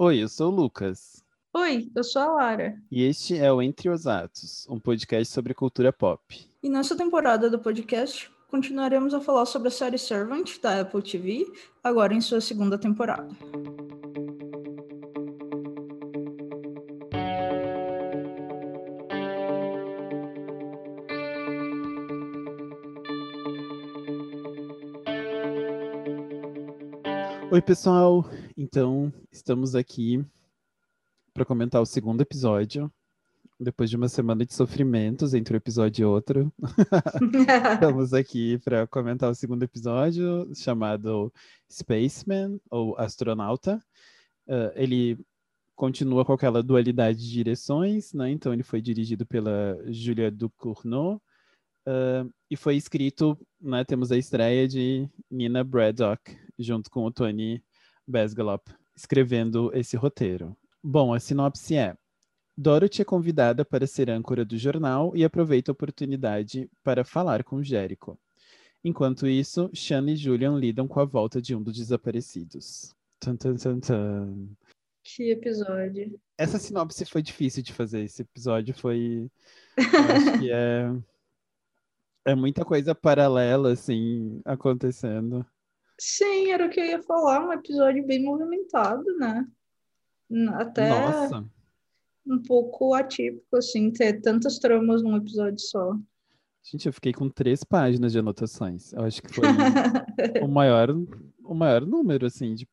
Oi, eu sou o Lucas. Oi, eu sou a Lara. E este é o Entre os Atos, um podcast sobre cultura pop. E nessa temporada do podcast, continuaremos a falar sobre a série Servant da Apple TV, agora em sua segunda temporada. Oi, pessoal. Então, estamos aqui para comentar o segundo episódio. Depois de uma semana de sofrimentos entre um episódio e outro, estamos aqui para comentar o segundo episódio, chamado Spaceman, ou Astronauta. Uh, ele continua com aquela dualidade de direções, né? Então, ele foi dirigido pela Julia Ducournau, Uh, e foi escrito, né, temos a estreia de Nina Braddock, junto com o Tony Besgalop, escrevendo esse roteiro. Bom, a sinopse é: Dorothy é convidada para ser âncora do jornal e aproveita a oportunidade para falar com Jericho. Enquanto isso, Shanna e Julian lidam com a volta de um dos desaparecidos. Tum, tum, tum, tum. Que episódio. Essa sinopse foi difícil de fazer. Esse episódio foi. acho que é é muita coisa paralela, assim, acontecendo. Sim, era o que eu ia falar, um episódio bem movimentado, né? Até Nossa. um pouco atípico, assim, ter tantas tramas num episódio só. Gente, eu fiquei com três páginas de anotações. Eu acho que foi o maior, o maior número, assim, de...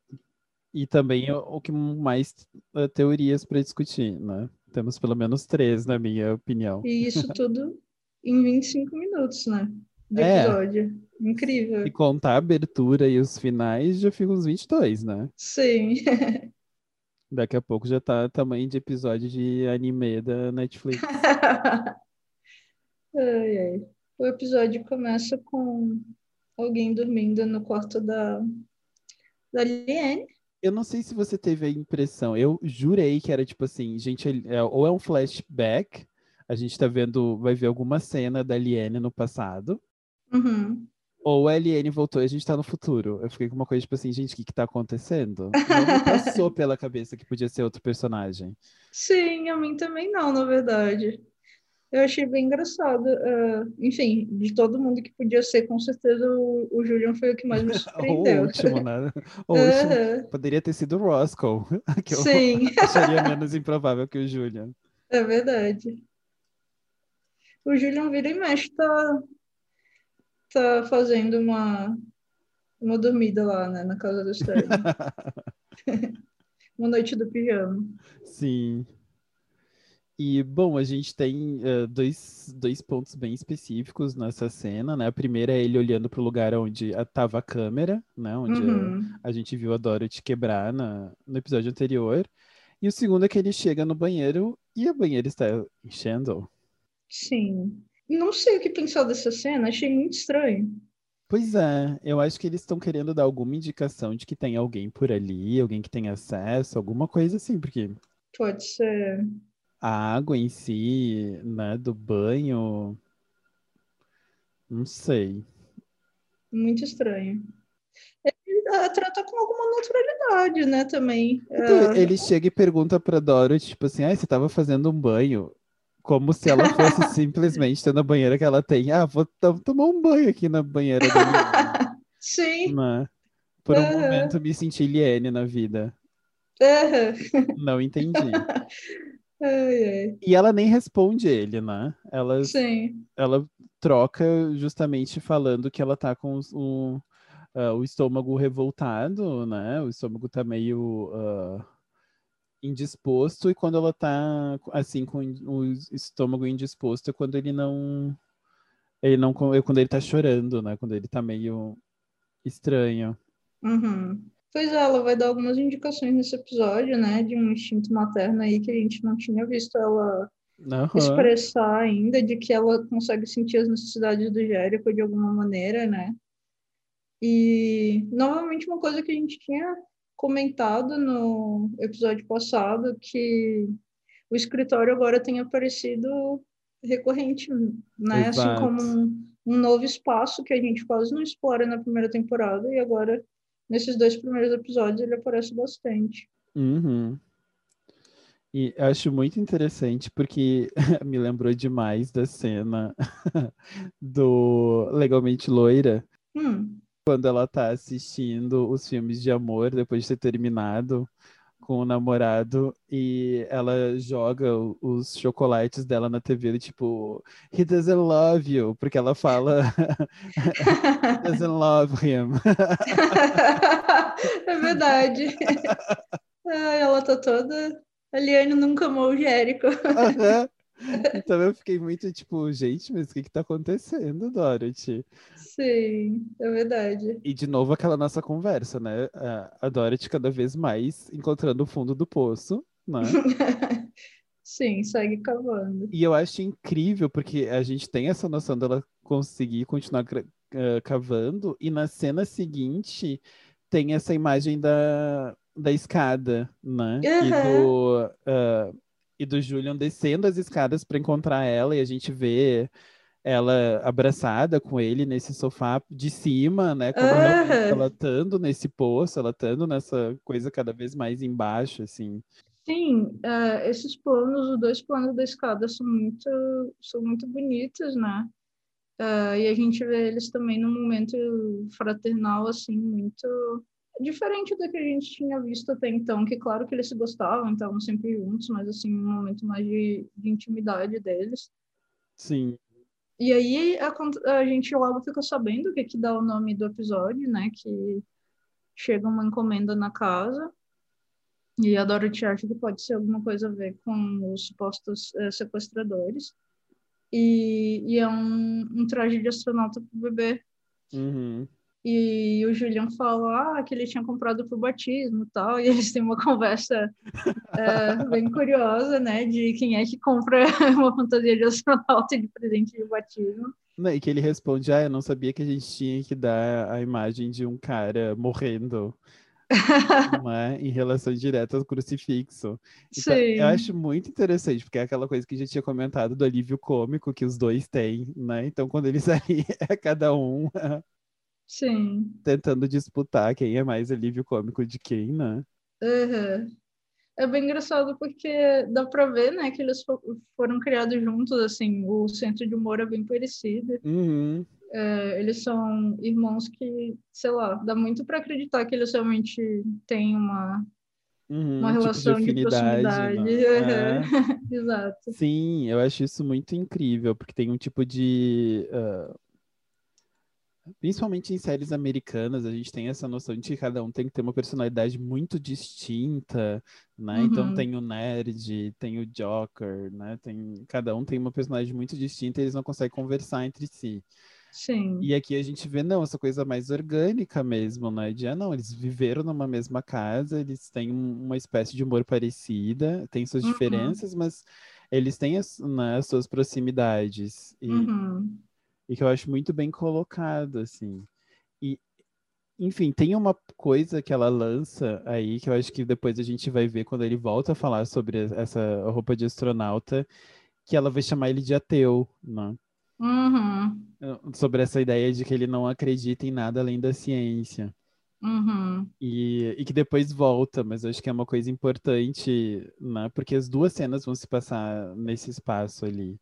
e também o, o que mais uh, teorias para discutir, né? Temos pelo menos três, na minha opinião. E isso tudo em 25 minutos, né? De é. episódio. Incrível. E contar a abertura e os finais já fica uns 22, né? Sim. Daqui a pouco já tá tamanho de episódio de anime da Netflix. ai, ai. O episódio começa com alguém dormindo no quarto da, da Liane. Eu não sei se você teve a impressão, eu jurei que era tipo assim, gente, é, ou é um flashback, a gente tá vendo, vai ver alguma cena da Liane no passado. Uhum. Ou a Liane voltou e a gente tá no futuro. Eu fiquei com uma coisa tipo assim, gente, o que que tá acontecendo? Não passou pela cabeça que podia ser outro personagem. Sim, a mim também não, na verdade. Eu achei bem engraçado. Uh, enfim, de todo mundo que podia ser, com certeza o, o Julian foi o que mais me surpreendeu. o último, né? O último. Poderia ter sido o Roscoe, que eu Sim. acharia menos improvável que o Julian. É verdade o Julian vira e mexe tá, tá fazendo uma, uma dormida lá, né, na casa do Sterling. uma noite do pijama. Sim. E, bom, a gente tem uh, dois, dois pontos bem específicos nessa cena, né? A primeira é ele olhando para o lugar onde estava a câmera, né? Onde uhum. a, a, gente viu a Dorothy quebrar na, no episódio anterior. E o segundo é que ele chega no banheiro e a banheira está enchendo. Sim. Não sei o que pensar dessa cena, achei muito estranho. Pois é, eu acho que eles estão querendo dar alguma indicação de que tem alguém por ali, alguém que tem acesso, alguma coisa assim, porque. Pode ser. A água em si, né, do banho. Não sei. Muito estranho. Ele trata com alguma naturalidade, né, também. Então, uh... Ele chega e pergunta pra Dorothy, tipo assim, ah, você tava fazendo um banho como se ela fosse simplesmente ter na banheira que ela tem. Ah, vou tomar um banho aqui na banheira da minha. Sim. Né? Por um uhum. momento me senti Liane na vida. Uhum. Não entendi. Ai, ai. E ela nem responde ele, né? Ela, Sim. ela troca justamente falando que ela tá com o, uh, o estômago revoltado, né? O estômago tá meio. Uh, indisposto e quando ela tá assim com o estômago indisposto é quando ele não ele não é quando ele tá chorando, né? Quando ele tá meio estranho. Uhum. Pois é, ela vai dar algumas indicações nesse episódio, né? De um instinto materno aí que a gente não tinha visto ela uhum. expressar ainda, de que ela consegue sentir as necessidades do Jérico de alguma maneira, né? E novamente uma coisa que a gente tinha comentado no episódio passado que o escritório agora tem aparecido recorrente, né? Assim Exato. Assim como um, um, novo espaço que a gente quase não explora na primeira temporada e agora nesses dois primeiros episódios ele aparece bastante. Uhum. E acho muito interessante porque me lembrou demais da cena do Legalmente Loira, Hum. Quando ela tá assistindo os filmes de amor depois de ter terminado com o namorado e ela joga os chocolates dela na TV, tipo, he doesn't love you, porque ela fala he doesn't love him. é verdade. Ai, ela tá toda. A Liane nunca amou o Jérico. Aham. Então eu fiquei muito tipo, gente, mas o que que tá acontecendo, Dorothy? Sim, é verdade. E de novo aquela nossa conversa, né? A- Dorothy cada vez mais encontrando o fundo do poço, né? Sim, segue cavando. E eu acho incrível porque a gente tem essa noção dela conseguir continuar eh, cavando, e na cena seguinte tem essa imagem da, da escada, né? E do, ah, e do Julian descendo as escadas para encontrar ela, e a gente vê ela abraçada com ele nesse sofá de cima, né? Como Aham. ela estando nesse poço, ela estando nessa coisa cada vez mais embaixo, assim. Sim, é, esses planos, os dois planos da escada são muito, são muito bonitos, né? É, e a gente vê eles também num momento fraternal, assim, muito diferente do que a gente tinha visto até então, que claro que eles se gostavam, estavam sempre juntos, mas assim, um momento mais de, de intimidade deles. Sim. E aí a, a gente logo fica sabendo que que dá o nome do episódio, né? Que chega uma encomenda na casa e a Dorothy acha que pode ser alguma coisa a ver com os supostos eh, sequestradores. E, e é um, um traje de astronauta pro bebê. Uhum. E o Julian fala ah, que ele tinha comprado pro batismo e tal, e eles têm uma conversa eh, bem curiosa, né, de quem é que compra uma fantasia de astronauta de presente de batismo. E que ele responde, ah, eu não sabia que a gente tinha que dar a imagem de um cara morrendo, é? Em relação direta ao crucifixo. Então, Sim, eu acho muito interessante, porque é aquela coisa que a gente tinha comentado do alívio cômico que os dois têm, né? Então, quando eles ali, é cada um sim. tentando disputar quem é mais alívio cômico de quem, né? Uhum. É bem engraçado porque dá pra ver, né, que eles fo- foram criados juntos, assim, o centro de humor é bem parecido. Uhum. É, eles são irmãos que, sei lá, dá muito pra acreditar que eles realmente têm uma, Uhum, uma um tipo de relação de, proximidade. né? É. Exato. Sim, eu acho isso muito incrível, porque tem um tipo de. ah, principalmente em séries americanas, a gente tem essa noção de que cada um tem que ter uma personalidade muito distinta, né? Então Uhum. tem o nerd, tem o Joker, né? Tem, cada um tem uma personalidade muito distinta e eles não conseguem conversar entre si. Sim. E aqui a gente vê, não, essa coisa mais orgânica mesmo, né? De, ah, não, eles viveram numa mesma casa, eles têm um- uma espécie de humor parecida, têm suas Uhum. diferenças, mas eles têm as, né, as suas proximidades. E, Uhum. E que eu acho muito bem colocado, assim. E, enfim, tem uma coisa que ela lança aí, que eu acho que depois a gente vai ver quando ele volta a falar sobre essa roupa de astronauta, que ela vai chamar ele de ateu, né? Uhum. Sobre essa ideia de que ele não acredita em nada além da ciência. Uhum. E, e que depois volta, mas eu acho que é uma coisa importante, né? Porque as duas cenas vão se passar nesse espaço ali.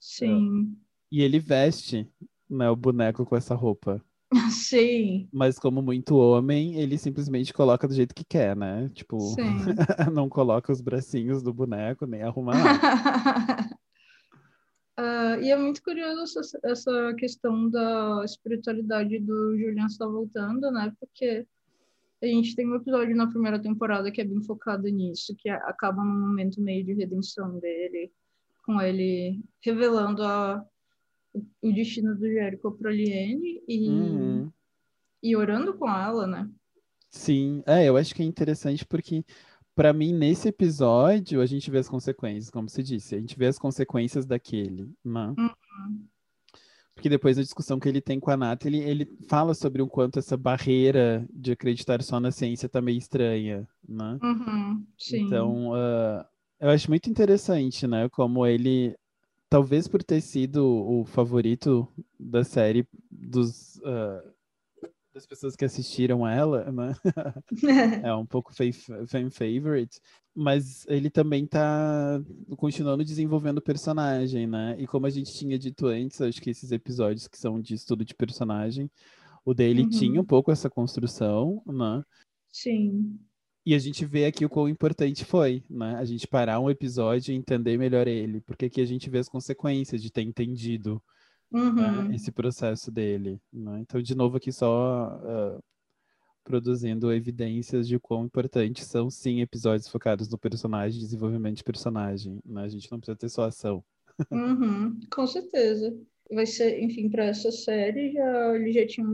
Sim. E ele veste, né, o boneco com essa roupa. Sim. Mas como muito homem, ele simplesmente coloca do jeito que quer, né? Tipo, Sim. não coloca os bracinhos do boneco, nem arruma nada. Ah, e é muito curioso essa, essa questão da espiritualidade do Julian está voltando, né? Porque a gente tem um episódio na primeira temporada que é bem focado nisso, que acaba num momento meio de redenção dele, com ele revelando a, o destino do Jericho para Liane e, Uhum. e orando com ela, né? Sim, é, eu acho que é interessante porque, pra mim, nesse episódio, a gente vê as consequências, como você disse, a gente vê as consequências daquele, né? Uhum. Porque depois da discussão que ele tem com a Nath, ele, fala sobre o quanto essa barreira de acreditar só na ciência tá meio estranha, né? Uhum, sim. Então, ah, eu acho muito interessante, né? Como ele, talvez por ter sido o favorito da série dos, ah, das pessoas que assistiram ela, né? é um pouco fan favorite, mas ele também tá continuando desenvolvendo o personagem, né? E como a gente tinha dito antes, acho que esses episódios que são de estudo de personagem, o dele uhum. tinha um pouco essa construção, né? Sim. E a gente vê aqui o quão importante foi, né? A gente parar um episódio e entender melhor ele, porque aqui a gente vê as consequências de ter entendido né, uhum. né, esse processo dele. Né? Então, de novo, aqui só uh, produzindo evidências de quão importantes são, sim, episódios focados no personagem, desenvolvimento de personagem. Né? A gente não precisa ter só ação. Uhum, com certeza. Vai ser, enfim, para essa série, já, ele já tinha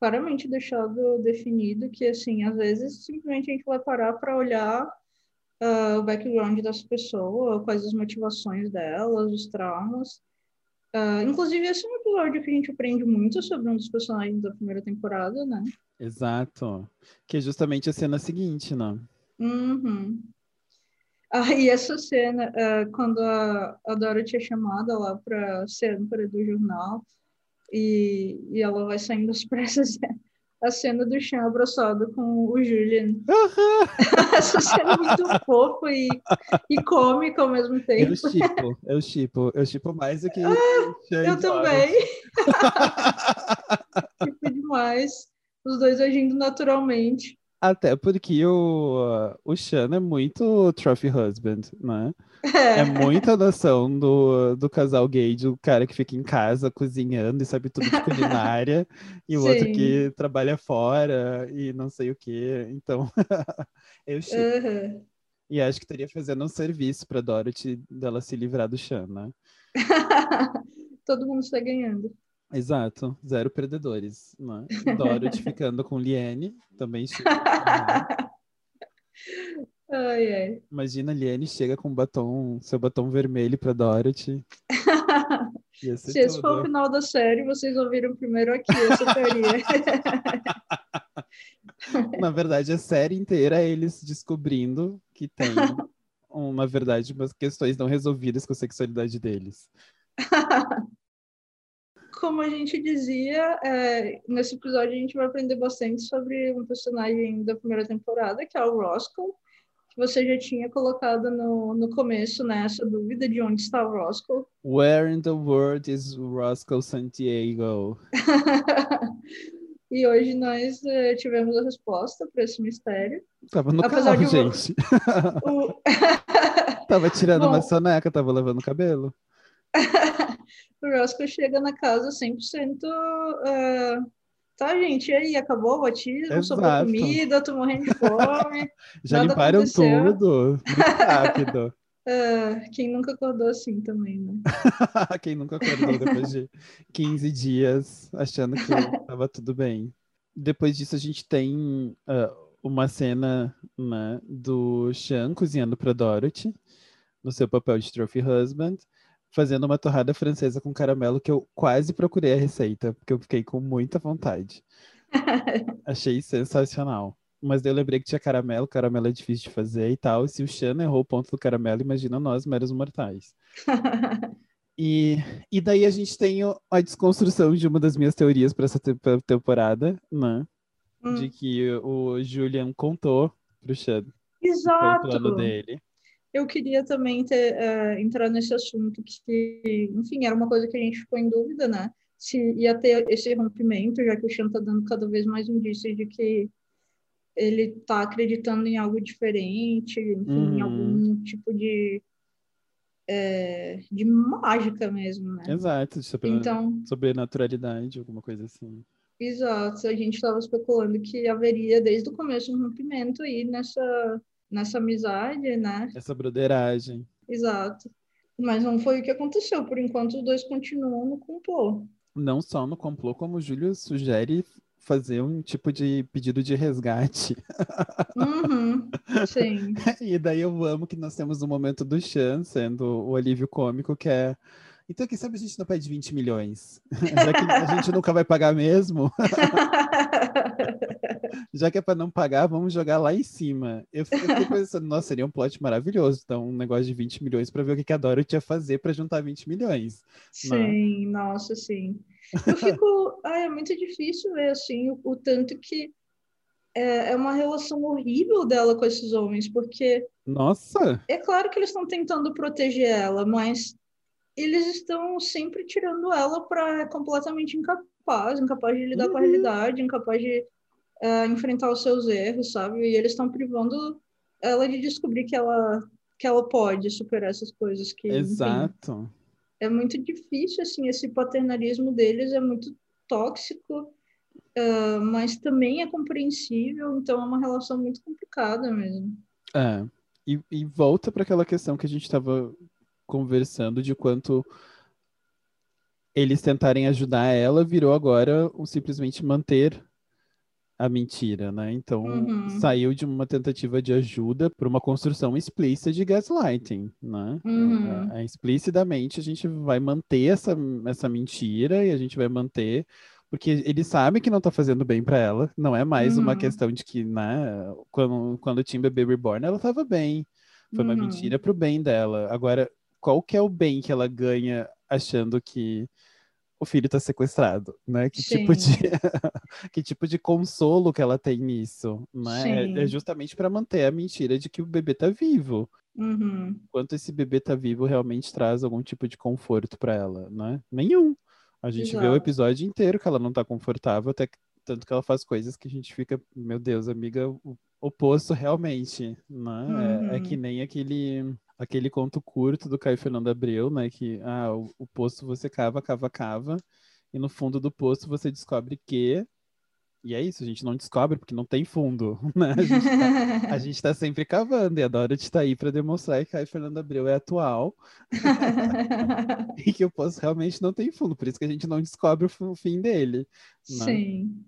claramente deixado definido que, assim, às vezes simplesmente a gente vai parar para olhar uh, o background dessa pessoa, quais as motivações delas, os traumas, Uh, inclusive, esse é um episódio que a gente aprende muito sobre um dos personagens da primeira temporada, né? Exato. Que é justamente a cena seguinte, né? Uhum. Ah, e essa cena, uh, quando a, a Dorothy é chamada lá para ser âncora do jornal e, e ela vai saindo às pressas, a cena do Sean abraçado com o Julian. Uhum. Essa cena é muito fofa e, e cômica ao mesmo tempo. Eu chipo, eu chipo, eu chipo mais do que. Ah, eu também. chipo demais. Os dois agindo naturalmente. Até porque o, o Sean é muito trophy husband, né? É, é muita noção do, do casal gay, do cara que fica em casa cozinhando e sabe tudo de culinária, e o Sim. outro que trabalha fora e não sei o quê. Então, eu chico. Uhum. E acho que estaria fazendo um serviço para Dorothy dela se livrar do Sean, né? Todo mundo está ganhando. Exato, zero perdedores. Né? Dorothy ficando com Liane, também chega. ai, ai. Imagina, Liane chega com batom, seu batom vermelho para Dorothy. Se esse for o final da série, vocês ouviram primeiro aqui essa teoria. Na verdade, a série inteira é eles descobrindo que tem, um, na verdade, umas questões não resolvidas com a sexualidade deles como a gente dizia, é, nesse episódio a gente vai aprender bastante sobre um personagem da primeira temporada, que é o Roscoe, que você já tinha colocado no, no começo, né, essa dúvida de onde está o Roscoe. Where in the world is Roscoe Santiago? e hoje nós é, tivemos a resposta para esse mistério. Tava no Apesar carro, gente. O... tava tirando Bom... uma soneca, tava lavando o cabelo. O Roscoe chega na casa 100%. Uh, tá, gente, e aí? Acabou o batismo? Sobrou comida? Tô morrendo de fome. Já limparam aconteceu. tudo. Rápido. Uh, quem nunca acordou assim também, né? quem nunca acordou depois de 15 dias achando que tava tudo bem. Depois disso, a gente tem uh, uma cena né, do Sean cozinhando para Dorothy, no seu papel de trophy husband fazendo uma torrada francesa com caramelo que eu quase procurei a receita, porque eu fiquei com muita vontade. Achei sensacional. Mas eu lembrei que tinha caramelo, caramelo é difícil de fazer e tal. E se o Xana errou o ponto do caramelo, imagina nós, meros mortais. e, e daí a gente tem a desconstrução de uma das minhas teorias para essa temporada, né? Hum. De que o Julian contou pro Xana. Exato. O plano dele eu queria também ter, uh, entrar nesse assunto que, enfim, era uma coisa que a gente ficou em dúvida, né? Se ia ter esse rompimento, já que o Sean está dando cada vez mais indícios de que ele está acreditando em algo diferente, enfim, uhum. em algum tipo de é, de mágica mesmo, né? Exato, de sobre, então, sobrenaturalidade, alguma coisa assim. Exato, a gente estava especulando que haveria desde o começo um rompimento aí nessa nessa amizade, né? Essa broderagem. Exato. Mas não foi o que aconteceu. Por enquanto, os dois continuam no complô. Não só no complô, como o Júlio sugere fazer um tipo de pedido de resgate. Uhum, sim. e daí eu amo que nós temos o um momento do Chan sendo o alívio cômico, que é. Então, quem sabe a gente não pede 20 milhões? Já que a gente nunca vai pagar mesmo. Já que é para não pagar, vamos jogar lá em cima. Eu fiquei pensando, nossa, seria um plot maravilhoso. Então, um negócio de 20 milhões para ver o que a Dorothy ia fazer para juntar 20 milhões. Né? Sim, né? nossa, sim. Eu fico. ai, é muito difícil ver assim o, o tanto que é, é, uma relação horrível dela com esses homens, porque. Nossa! É claro que eles estão tentando proteger ela, mas eles estão sempre tirando ela para completamente incapaz incapaz de lidar uhum. com a uhum. realidade, incapaz de uh, enfrentar os seus erros, sabe? E eles estão privando ela de descobrir que ela que ela pode superar essas coisas que Exato. Enfim, é muito difícil assim esse paternalismo deles é muito tóxico uh, mas também é compreensível então é uma relação muito complicada mesmo é e, e volta para aquela questão que a gente estava conversando de quanto eles tentarem ajudar ela virou agora um simplesmente manter a mentira, né? Então uhum. saiu de uma tentativa de ajuda para uma construção explícita de gaslighting, né? Uhum. É, é, explicitamente a gente vai manter essa, essa mentira e a gente vai manter porque ele sabe que não tá fazendo bem para ela, não é mais uhum. uma questão de que, né, quando, quando tinha bebê reborn, ela tava bem. Foi uma uhum. mentira pro bem dela. Agora, qual que é o bem que ela ganha achando que o filho está sequestrado, né? Que tipo de que tipo de consolo que ela tem nisso, né? É, é justamente para manter a mentira de que o bebê está vivo. Uhum. Enquanto esse bebê está vivo, realmente traz algum tipo de conforto para ela, né? Nenhum. A gente Exato. vê o episódio inteiro que ela não está confortável, até que, tanto que ela faz coisas que a gente fica, meu Deus, amiga, o oposto realmente, né? Uhum. É, é que uhum. nem aquele aquele conto curto do Caio Fernando Abreu, né? Que ah, o, o poço você cava, cava, cava, e no fundo do poço você descobre que. E é isso, a gente não descobre porque não tem fundo, né? A gente tá, a gente tá sempre cavando e a Dorothy tá aí para demonstrar que Caio Fernando Abreu é atual e que o poço realmente não tem fundo, por isso que a gente não descobre o fim dele. Né? Sim.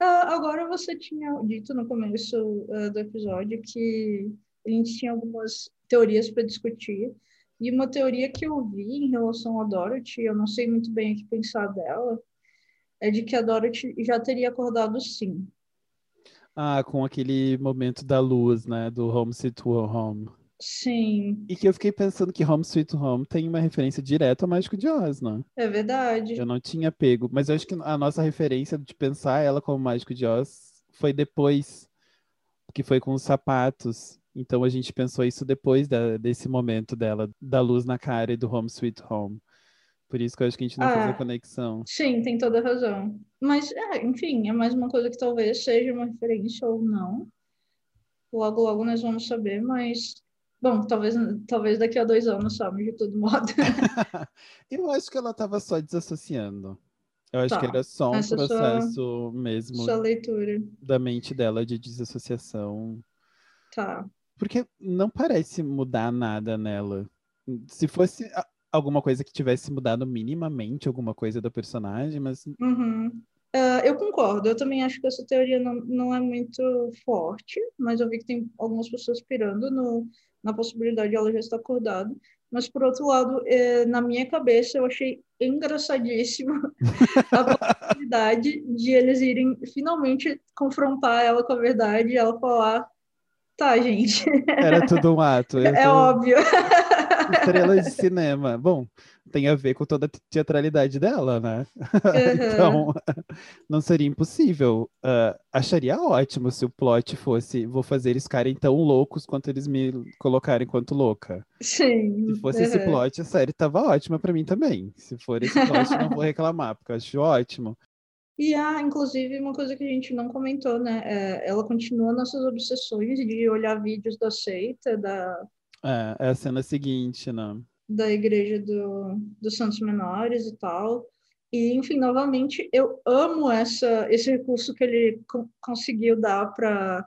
Uh, agora você tinha dito no começo uh, do episódio que a gente tinha algumas teorias para discutir. E uma teoria que eu vi em relação a Dorothy, eu não sei muito bem o que pensar dela, é de que a Dorothy já teria acordado sim. Ah, com aquele momento da luz, né? Do Home Sweet Home. Sim. E que eu fiquei pensando que Home Sweet Home tem uma referência direta ao Mágico de Oz, né? É verdade. Eu não tinha pego, mas eu acho que a nossa referência de pensar ela como Mágico de Oz foi depois, que foi com os sapatos. Então a gente pensou isso depois da, desse momento dela, da luz na cara e do Home Sweet Home. Por isso que eu acho que a gente não ah, fez a conexão. Sim, tem toda a razão. Mas, é, enfim, é mais uma coisa que talvez seja uma referência ou não. Logo, logo nós vamos saber, mas. Bom, talvez, talvez daqui a dois anos, sabe, de todo modo. eu acho que ela estava só desassociando. Eu acho tá. que era só um Essa processo sua, mesmo sua leitura. da mente dela de desassociação. Tá. Porque não parece mudar nada nela. Se fosse alguma coisa que tivesse mudado minimamente alguma coisa do personagem, mas. Uhum. Uh, eu concordo, eu também acho que essa teoria não, não é muito forte, mas eu vi que tem algumas pessoas pirando no, na possibilidade de ela já estar acordada. Mas, por outro lado, eh, na minha cabeça, eu achei engraçadíssimo a possibilidade de eles irem finalmente confrontar ela com a verdade e ela falar: Tá, gente. Era tudo um ato. É óbvio. Estrela de cinema. Bom, tem a ver com toda a teatralidade dela, né? Uhum. então, não seria impossível. Uh, acharia ótimo se o plot fosse: vou fazer eles ficarem tão loucos quanto eles me colocarem quanto louca. Sim. Se fosse uhum. esse plot, a série tava ótima para mim também. Se for esse plot, não vou reclamar, porque eu acho ótimo. E há, inclusive, uma coisa que a gente não comentou, né? É, ela continua nossas obsessões de olhar vídeos da seita, da. É, é a cena seguinte, né? Da igreja do, dos Santos Menores e tal. E, enfim, novamente, eu amo essa, esse recurso que ele co conseguiu dar para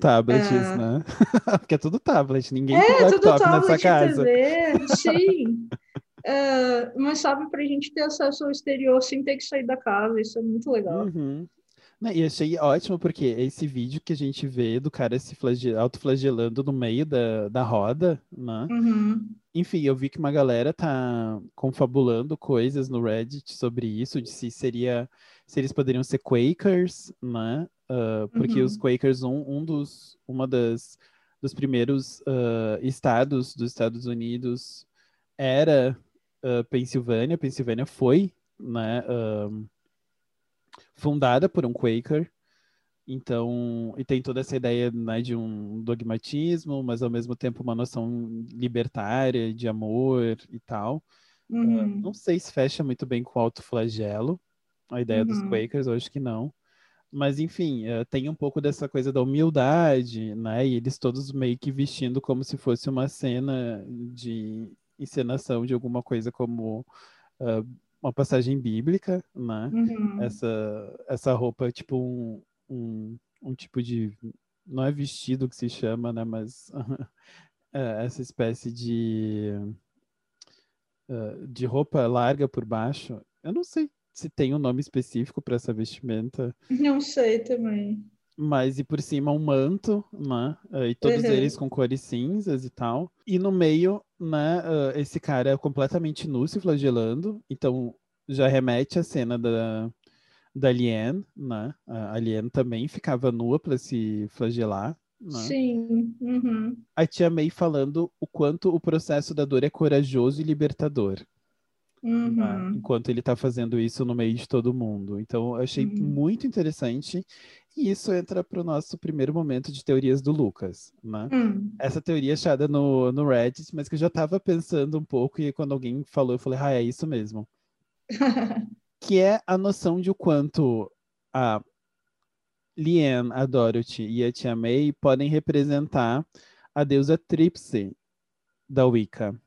tablets, é... né? Porque é tudo tablet, ninguém é, tem laptop tablet, nessa casa. TV, sim. Uh, mas sabe, para a gente ter acesso ao exterior sem ter que sair da casa, isso é muito legal. Uhum. E achei ótimo, porque esse vídeo que a gente vê do cara se autoflagelando no meio da, da roda, né? Uhum. Enfim, eu vi que uma galera tá confabulando coisas no Reddit sobre isso, de se seria se eles poderiam ser Quakers, né? Uh, porque uhum. os Quakers, um, um dos, uma das dos primeiros uh, estados dos Estados Unidos era uh, Pensilvânia. Pensilvânia foi, né? fundada por um Quaker. Então, e tem toda essa ideia né, de um dogmatismo, mas ao mesmo tempo uma noção libertária, de amor e tal. Uhum. Uh, não sei se fecha muito bem com o autoflagelo, a ideia uhum. dos Quakers, eu acho que não. Mas, enfim, uh, tem um pouco dessa coisa da humildade, né? E eles todos meio que vestindo como se fosse uma cena de encenação de alguma coisa como uh, uma passagem bíblica, né? Uhum. Essa, essa roupa, tipo um, um, um, tipo de. Não é vestido que se chama, né? Mas é, essa espécie de. Uh, de roupa larga por baixo. Eu não sei se tem um nome específico para essa vestimenta. Não sei também. Mas e por cima um manto, né? Uh, e todos uhum. eles com cores cinzas e tal. E no meio né, uh, esse cara é completamente nu se flagelando, então já remete à cena da, da Liane, né? A Liane também ficava nua para se flagelar. Né? Sim. Uhum. A tia May falando o quanto o processo da dor é corajoso e libertador. Né? Uhum. Né? Enquanto ele está fazendo isso no meio de todo mundo. Então, eu achei uhum. muito interessante. E isso entra para o nosso primeiro momento de teorias do Lucas, né? Hum. Essa teoria achada no, no Reddit, mas que eu já estava pensando um pouco, e quando alguém falou, eu falei, ah, é isso mesmo. que é a noção de o quanto a Liane, a Dorothy e a Tia May podem representar a deusa Tripse da Wicca,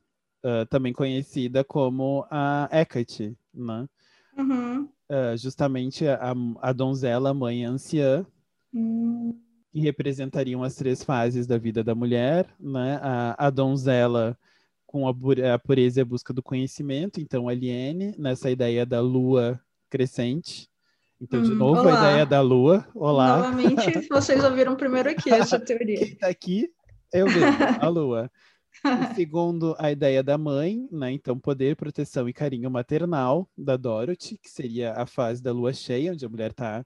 uh, também conhecida como a Hecate, né? Uhum. Uh, justamente a, a donzela mãe anciã, uhum. que representariam as três fases da vida da mulher, né? A, a donzela com a, a pureza e a busca do conhecimento, então aliene, nessa ideia da lua crescente. Então, de hum, novo, olá. a ideia da lua. Olá. Novamente, vocês ouviram primeiro aqui essa teoria. Quem está aqui é o mesmo, a lua. Segundo, a ideia da mãe, né? Então, poder, proteção e carinho maternal da Dorothy, que seria a fase da lua cheia, onde a mulher está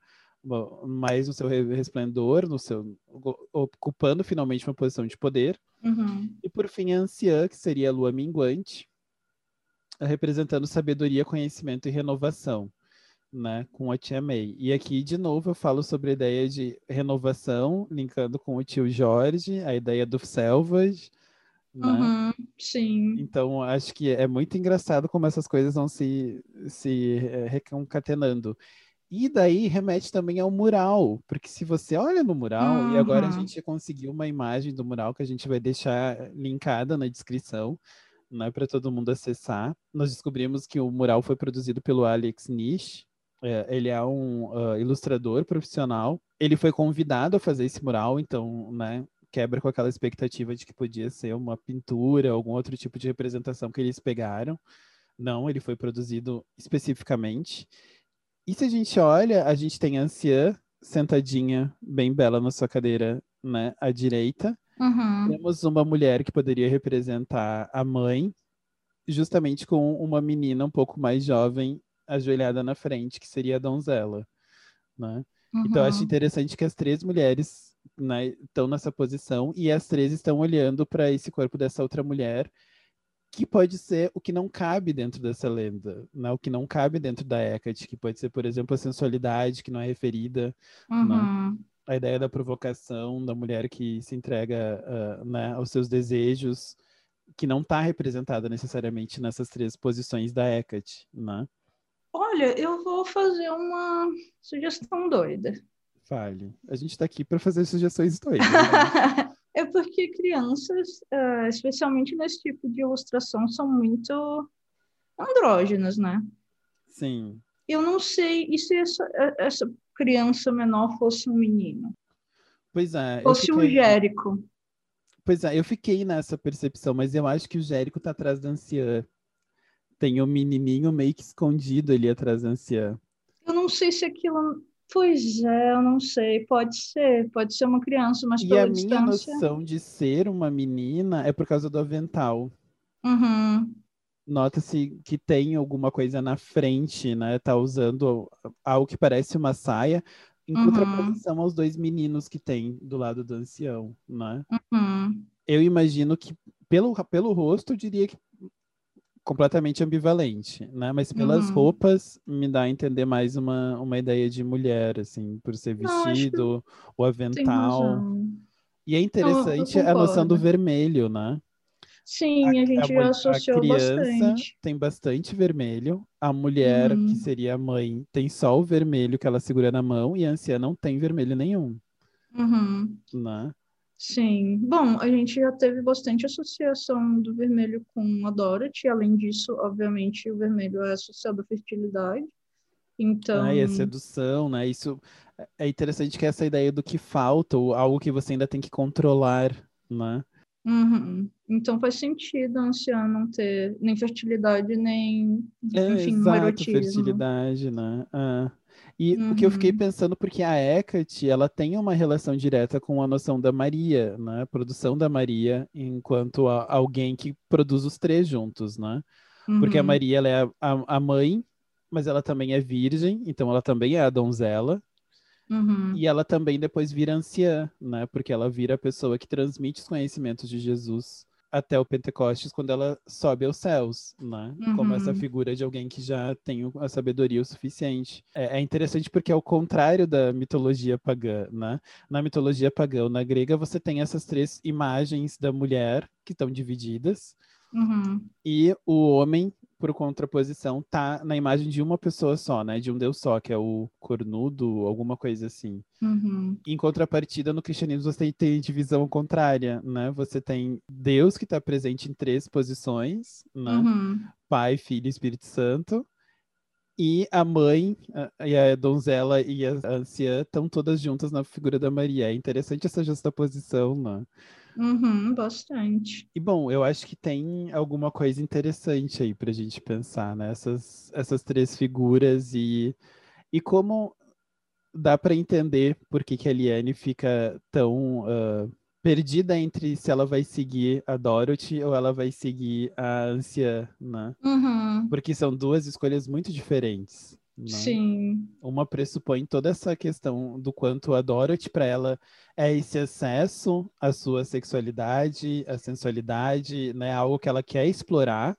mais no seu resplendor, no seu ocupando finalmente uma posição de poder. Uhum. E por fim, a anciã, que seria a lua minguante, representando sabedoria, conhecimento e renovação. Né, com a tia May. E aqui, de novo, eu falo sobre a ideia de renovação, linkando com o tio Jorge, a ideia do Selvage, né? Uhum, sim. Então, acho que é muito engraçado como essas coisas vão se, se é, reconcatenando. E daí remete também ao mural, porque se você olha no mural, uhum. e agora a gente conseguiu uma imagem do mural que a gente vai deixar linkada na descrição, né, para todo mundo acessar. Nós descobrimos que o mural foi produzido pelo Alex Nish. É, ele é um uh, ilustrador profissional. Ele foi convidado a fazer esse mural, então, né, quebra com aquela expectativa de que podia ser uma pintura, algum outro tipo de representação que eles pegaram. Não, ele foi produzido especificamente. E se a gente olha, a gente tem a anciã sentadinha, bem bela na sua cadeira, né, à direita. Uhum. Temos uma mulher que poderia representar a mãe, justamente com uma menina um pouco mais jovem ajoelhada na frente, que seria a donzela, né? Uhum. Então, eu acho interessante que as três mulheres né, estão nessa posição e as três estão olhando para esse corpo dessa outra mulher que pode ser o que não cabe dentro dessa lenda, né? o que não cabe dentro da Hecate, que pode ser, por exemplo, a sensualidade que não é referida, né? uhum. né? a ideia da provocação da mulher que se entrega uh, né, aos seus desejos, que não está representada necessariamente nessas três posições da Hecate, né? Olha, eu vou fazer uma sugestão doida. Fale. A gente está aqui para fazer sugestões doidas. Né? é porque crianças, uh, especialmente nesse tipo de ilustração, são muito andrógenas, né? Sim. Eu não sei, e se essa, essa criança menor fosse um menino? Pois é. Fosse fiquei... um Jérico. Pois é, eu fiquei nessa percepção, mas eu acho que o Jérico tá atrás da anciã. Tem o um menininho meio que escondido ali atrás da anciã. Eu não sei se aquilo Pois é, eu não sei. Pode ser, pode ser uma criança, mas e pela a distância... minha noção de ser uma menina é por causa do avental. Uhum. nota-se que tem alguma coisa na frente, né? Tá usando algo que parece uma saia, em uhum. contraposição aos dois meninos que tem do lado do ancião, né? Uhum. Eu imagino que, pelo, pelo rosto, eu diria que completamente ambivalente, né? Mas pelas uhum. roupas me dá a entender mais uma, uma ideia de mulher, assim, por ser vestido, o avental. E é interessante a noção do vermelho, né? Sim, a, a gente a, já associou a criança bastante. tem bastante vermelho, a mulher, uhum. que seria a mãe, tem só o vermelho que ela segura na mão e a anciã não tem vermelho nenhum. Uhum. Né? Sim. Bom, a gente já teve bastante associação do vermelho com a Dorothy. Além disso, obviamente, o vermelho é associado à fertilidade. Então. Ah, e a sedução, né? Isso é interessante que essa ideia do que falta, ou algo que você ainda tem que controlar, né? Uhum. Então faz sentido a anciã não ter nem fertilidade, nem, é, enfim, exato, fertilidade, né? Ah. E uhum. o que eu fiquei uhum. pensando, porque a Hecate, ela tem uma relação direta com a noção da Maria, né? A produção da Maria, enquanto a, alguém que produz os três juntos, né? Uhum. Porque a uhum. Maria, ela é a, a, mãe, mas ela também é virgem, então ela também é a donzela. Uhum. E ela também depois vira anciã, né? Porque ela vira a pessoa que transmite os conhecimentos de Jesus até o Pentecostes, quando ela sobe aos céus, né? Uhum. Como essa uhum. figura de alguém que já tem a sabedoria o suficiente. É, é, interessante porque é o contrário da mitologia pagã, né? Na mitologia pagã, na grega, você tem essas três imagens da mulher que estão divididas. Uhum. E o homem por contraposição, tá na imagem de uma pessoa só, né? De um Deus só, que é o cornudo, alguma coisa assim. Uhum. Em contrapartida, no cristianismo você tem divisão contrária, né? Você tem Deus que está presente em três posições, né? Uhum. Pai, Filho e Espírito Santo. E a mãe, a, e a donzela e a anciã estão todas juntas na figura da Maria. É interessante essa justaposição, né? Uhum, bastante. E bom, eu acho que tem alguma coisa interessante aí para a gente pensar, né? Essas, essas três figuras e, e como dá para entender por que, que a Liane fica tão uh, perdida entre se ela vai seguir a Dorothy ou ela vai seguir a anciã, né? Uhum. Porque são duas escolhas muito diferentes. Né? Sim. Uma pressupõe toda essa questão do quanto a Dorothy, para ela, é esse acesso à sua sexualidade, à sensualidade, né? Algo que ela quer explorar.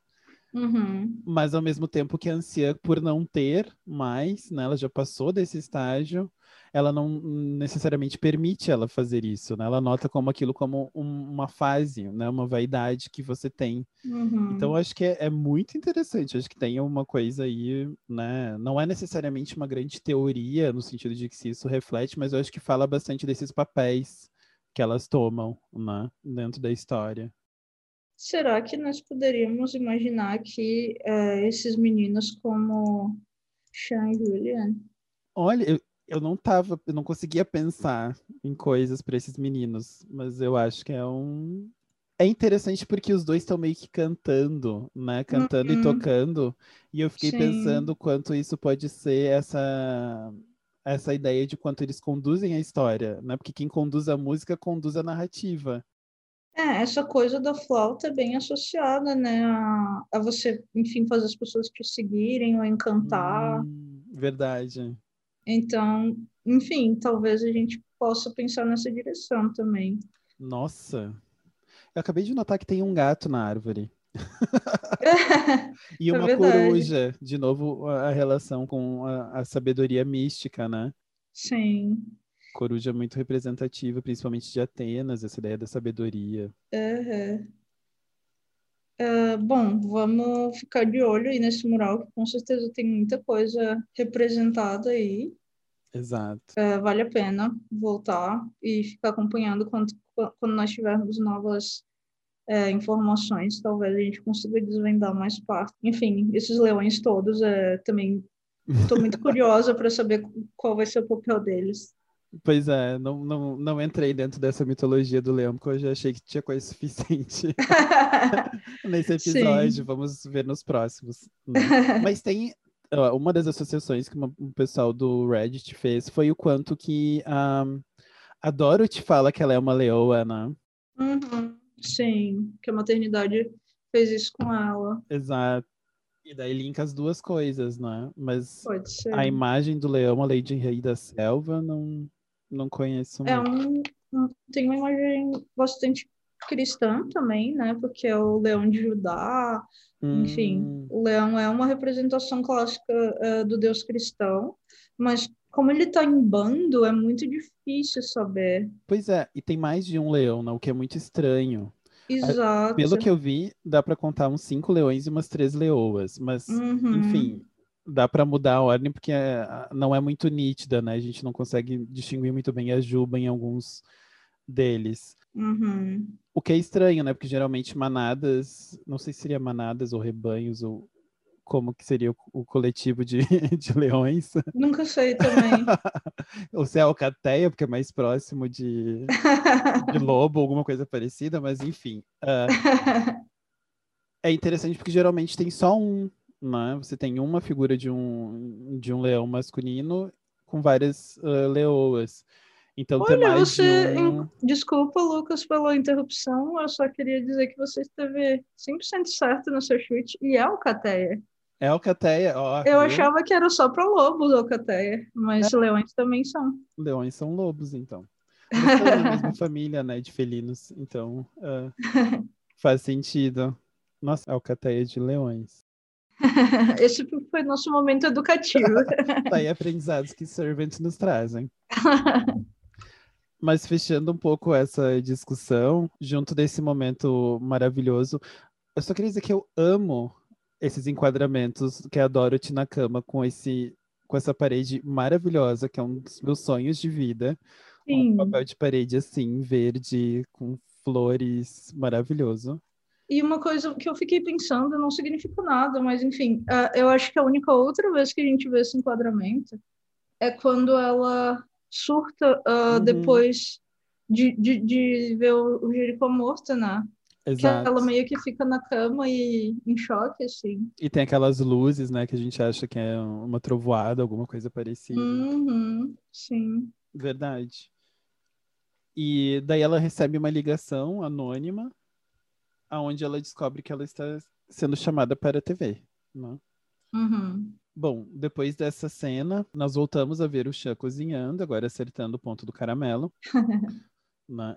Uhum. Mas ao mesmo tempo que a anciã, por não ter mais, né? Ela já passou desse estágio, ela não necessariamente permite ela fazer isso, né? Ela nota como aquilo como um, uma fase, né? Uma vaidade que você tem. Uhum. Então, acho que é, é, muito interessante. Acho que tem uma coisa aí, né? Não é necessariamente uma grande teoria, no sentido de que se isso reflete, mas eu acho que fala bastante desses papéis que elas tomam, né? Dentro da história. Será que nós poderíamos imaginar que é, esses meninos como Sean e Julian Olha, eu, eu não tava, eu não conseguia pensar em coisas para esses meninos, mas eu acho que é um é interessante porque os dois estão meio que cantando, né? Cantando uhum. e tocando. E eu fiquei Sim. pensando quanto isso pode ser essa essa ideia de quanto eles conduzem a história, né? Porque quem conduz a música conduz a narrativa. É, essa coisa da flauta é bem associada, né, a, a você, enfim, fazer as pessoas te seguirem ou encantar. Hum, verdade. Então, enfim, talvez a gente possa pensar nessa direção também. Nossa, eu acabei de notar que tem um gato na árvore. e é uma é coruja, de novo, a relação com a, a, sabedoria mística, né? Sim. Coruja muito representativa, principalmente de Atenas, essa ideia da sabedoria. Uhum. Uh, bom, vamos ficar de olho aí nesse mural, que com certeza tem muita coisa representada aí. Exato. Uh, vale a pena voltar e ficar acompanhando quando, quando nós tivermos novas uh, informações. Talvez a gente consiga desvendar mais parte. Enfim, esses leões todos, uh, também estou muito curiosa para saber qual vai ser o papel deles. Pois é, não, não, não entrei dentro dessa mitologia do leão, porque eu já achei que tinha coisa suficiente nesse episódio. Sim. Vamos ver nos próximos. Né? Mas tem uma das associações que uma, o pessoal do Reddit fez foi o quanto que um, a Dorothy fala que ela é uma leoa, né? Uhum, sim, que a maternidade fez isso com ela. Exato. E daí linka as duas coisas, né? Mas a imagem do leão, a de rei da selva, não, não conheço É muito. um, um- tem uma imagem bastante cristã também, né? Porque é o leão de Judá, enfim, Hum, o leão é uma representação clássica eh, do Deus cristão, mas como ele está em bando, é muito difícil saber. pois é, e tem mais de um leão, né? O que é muito estranho. Exato. Pelo que eu vi, dá pra contar uns cinco leões e umas três leoas, mas Uhum. enfim, dá pra mudar a ordem porque é- não é muito nítida, né? A gente não consegue distinguir muito bem a juba em alguns deles. Uhum. O que é estranho, né? Porque geralmente manadas, não sei se seria manadas ou rebanhos ou como que seria o, o coletivo de, de leões, Nunca sei também. ou se é alcateia, porque é mais próximo de, de lobo, alguma coisa parecida, mas enfim. ah, é interessante porque geralmente tem só um, né? Você tem uma figura de um, de um leão masculino com várias ah, leoas. Então Olha, mais você. um... Desculpa, Lucas, pela interrupção. Eu só queria dizer que você esteve 100% certo no seu chute. E é alcateia. É alcateia, ó. Eu viu? achava que era só para lobos alcateia, mas leões também são. Leões são lobos, então. Estão na mesma família, né, de felinos. Então, ah, faz sentido. Nossa, alcateia de leões. Esse foi nosso momento educativo. Tá aí aprendizados que Servant nos trazem. Mas fechando um pouco essa discussão, junto desse momento maravilhoso, eu só queria dizer que eu amo esses enquadramentos que a Dorothy na cama com esse com essa parede maravilhosa, que é um dos meus sonhos de vida. Sim. Um papel de parede assim, verde, com flores, maravilhoso. E uma coisa que eu fiquei pensando, não significa nada, mas enfim, ah, eu acho que a única outra vez que a gente vê esse enquadramento é quando ela surta ah, Uhum. depois de, de, de ver o, o morto, né? Que Exato. ela meio que fica na cama e em choque, assim. E tem aquelas luzes, né, que a gente acha que é uma trovoada, alguma coisa parecida. Uhum, sim. Verdade. E daí ela recebe uma ligação anônima, aonde ela descobre que ela está sendo chamada para a TV. né? Uhum. Bom, depois dessa cena, nós voltamos a ver o Chan cozinhando, agora acertando o ponto do caramelo.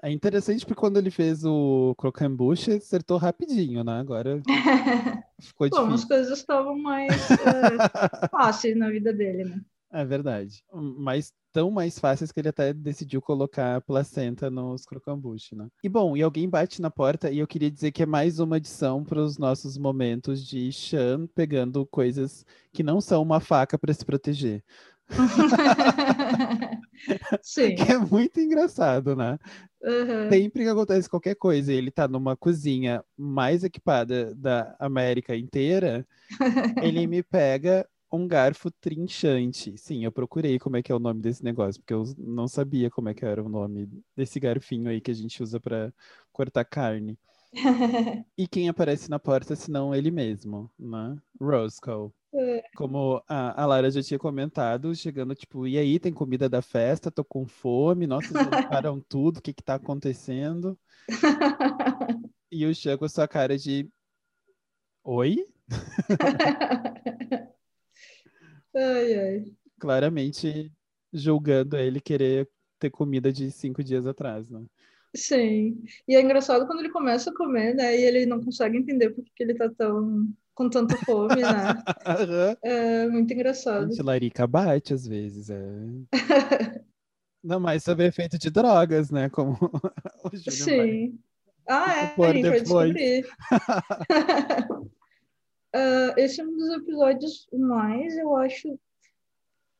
É interessante porque quando ele fez o crocambuche, acertou rapidinho, né? Agora ficou Bom, as difícil. coisas estavam mais eh, fáceis na vida dele, né? É verdade. Mas tão mais fáceis que ele até decidiu colocar a placenta nos crocambuche, né? E bom, e alguém bate na porta e eu queria dizer que é mais uma adição para os nossos momentos de Shan pegando coisas que não são uma faca para se proteger. Sim. Que é muito engraçado, né? Uhum. Sempre que acontece qualquer coisa e ele tá numa cozinha mais equipada da América inteira, ele me pega um garfo trinchante. Sim, eu procurei como é que é o nome desse negócio, porque eu não sabia como é que era o nome desse garfinho aí que a gente usa para cortar carne. E quem aparece na porta senão ele mesmo, né? Roscoe. É. Como a, a Lara já tinha comentado, chegando tipo, e aí, tem comida da festa? Tô com fome, nossa, limparam tudo, o que que tá acontecendo? E o Chan com a sua cara de, oi? Ai, ai. Claramente julgando ele querer ter comida de cinco dias atrás, né? Sim. E é engraçado quando ele começa a comer, né? E ele não consegue entender por que ele tá tão com tanta fome, né? Aham. É muito engraçado. Gente, larica bate às vezes, é. Não mais sobre efeito de drogas, né? Como o vai- Sim. Ah, é, a gente vai descobrir. Ah, esse é um dos episódios mais, eu acho,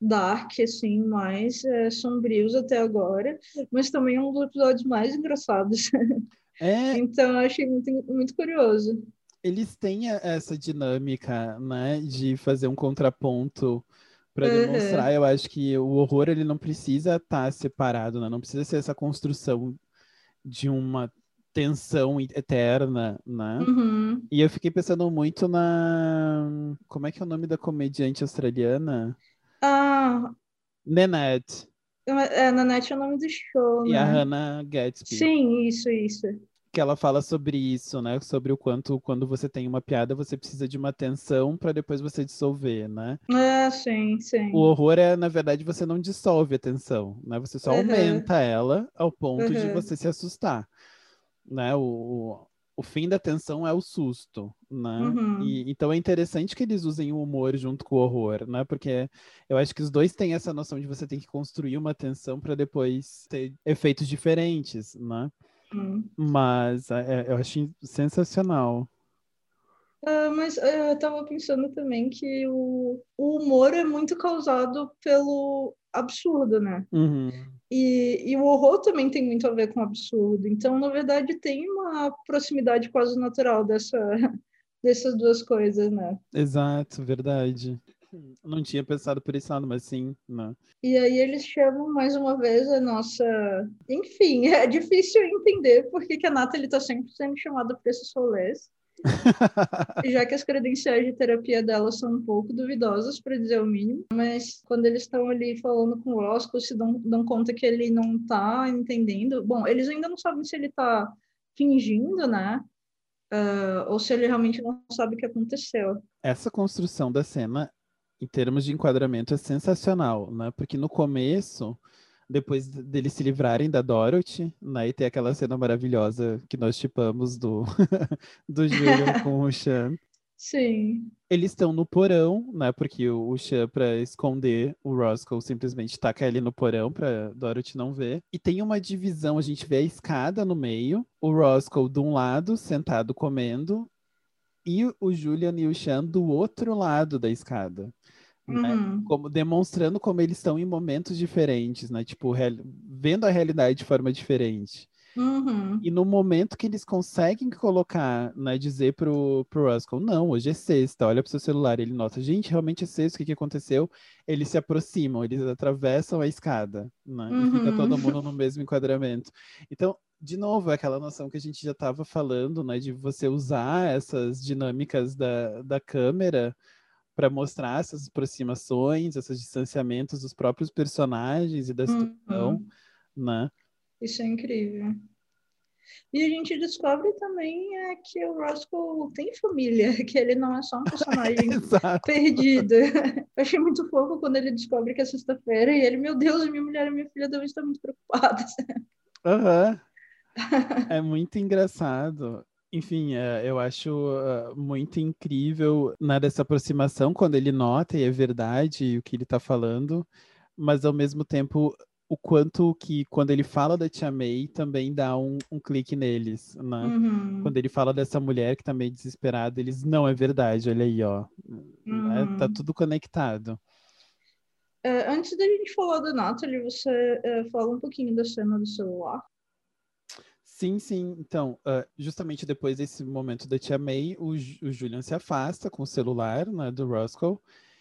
dark, assim, mais eh, sombrios até agora, mas também é um dos episódios mais engraçados. É, Então, eu achei muito, muito curioso. eles têm essa dinâmica, né, de fazer um contraponto para Uhum. demonstrar. Eu acho que o horror ele não precisa estar separado, né? Não precisa ser essa construção de uma tensão eterna, né? Uhum. E eu fiquei pensando muito na como é que é o nome da comediante australiana? Ah, Nanette é, Nanette é o nome do show, e a né? Hannah Gatsby. Sim, isso, isso. que ela fala sobre isso, né? Sobre o quanto quando você tem uma piada, você precisa de uma atenção para depois você dissolver, né? Ah, sim, sim. O horror é, na verdade, você não dissolve a tensão, né? Você só uhum. aumenta ela ao ponto uhum. de você se assustar, né? O, o fim da tensão é o susto, né? Uhum. E, então é interessante que eles usem o humor junto com o horror, né? Porque eu acho que os dois têm essa noção de você tem que construir uma tensão para depois ter efeitos diferentes, né? Uhum. Mas é, é eu achei sensacional. Uh, mas uh, eu estava pensando também que o, o humor é muito causado pelo absurdo, né? Uhum. E, e o horror também tem muito a ver com o absurdo. Então, na verdade, tem uma proximidade quase natural dessa, dessas duas coisas, né? Exato, verdade. Não tinha pensado por esse lado, mas sim, né? E aí eles chamam mais uma vez a nossa. Enfim, é difícil entender por que, que a Nathalie está sempre sendo chamada para esses rolês. já que as credenciais de terapia dela são um pouco duvidosas, para dizer o mínimo, mas quando eles estão ali falando com o Roscoe, se dão, dão conta que ele não está entendendo. Bom, eles ainda não sabem se ele está fingindo, né? Uh, ou se ele realmente não sabe o que aconteceu. Essa construção da cena, em termos de enquadramento, é sensacional, né? Porque no começo depois deles se livrarem da Dorothy, né? E ter aquela cena maravilhosa que nós tipamos do, do Julian com o Sean. Sim. Eles estão no porão, né? Porque o, o Sean, pra esconder o Roscoe, simplesmente taca ele no porão pra Dorothy não ver. E tem uma divisão, a gente vê a escada no meio, o Roscoe de um lado, sentado comendo, e o Julian e o Sean do outro lado da escada. Né? Uhum. Como, demonstrando como eles estão em momentos diferentes, né? Tipo, real, vendo a realidade de forma diferente. Uhum. E no momento que eles conseguem colocar, né, dizer pro, pro Roscoe, não, hoje é sexta, olha pro seu celular, ele nota, gente, realmente é sexta, o que, que aconteceu? Eles se aproximam, eles atravessam a escada, né? Uhum. E fica uhum. todo mundo no mesmo enquadramento. Então, de novo, é aquela noção que a gente já estava falando, né, de você usar essas dinâmicas da, da câmera para mostrar essas aproximações, esses distanciamentos dos próprios personagens e da situação, uhum. né? Isso é incrível. E a gente descobre também é, que o Roscoe tem família, que ele não é só um personagem perdido. Eu achei muito fofo quando ele descobre que é sexta-feira e ele, meu Deus, minha mulher e minha filha devem estar muito preocupadas. Aham. Uhum. É muito engraçado enfim, é, eu acho uh, muito incrível né, dessa aproximação quando ele nota e é verdade o que ele está falando, mas ao mesmo tempo o quanto que quando ele fala da Tia May também dá um, um clique neles, né? Uhum. Quando ele fala dessa mulher que tá meio desesperada, eles não é verdade, olha aí, ó, uhum. né? tá tudo conectado. Uh, antes da gente falar da Natalie, você uh, fala um pouquinho da cena do celular. Sim, sim. Então, uh, justamente depois desse momento da Tia May, o, o Julian se afasta com o celular né, do Roscoe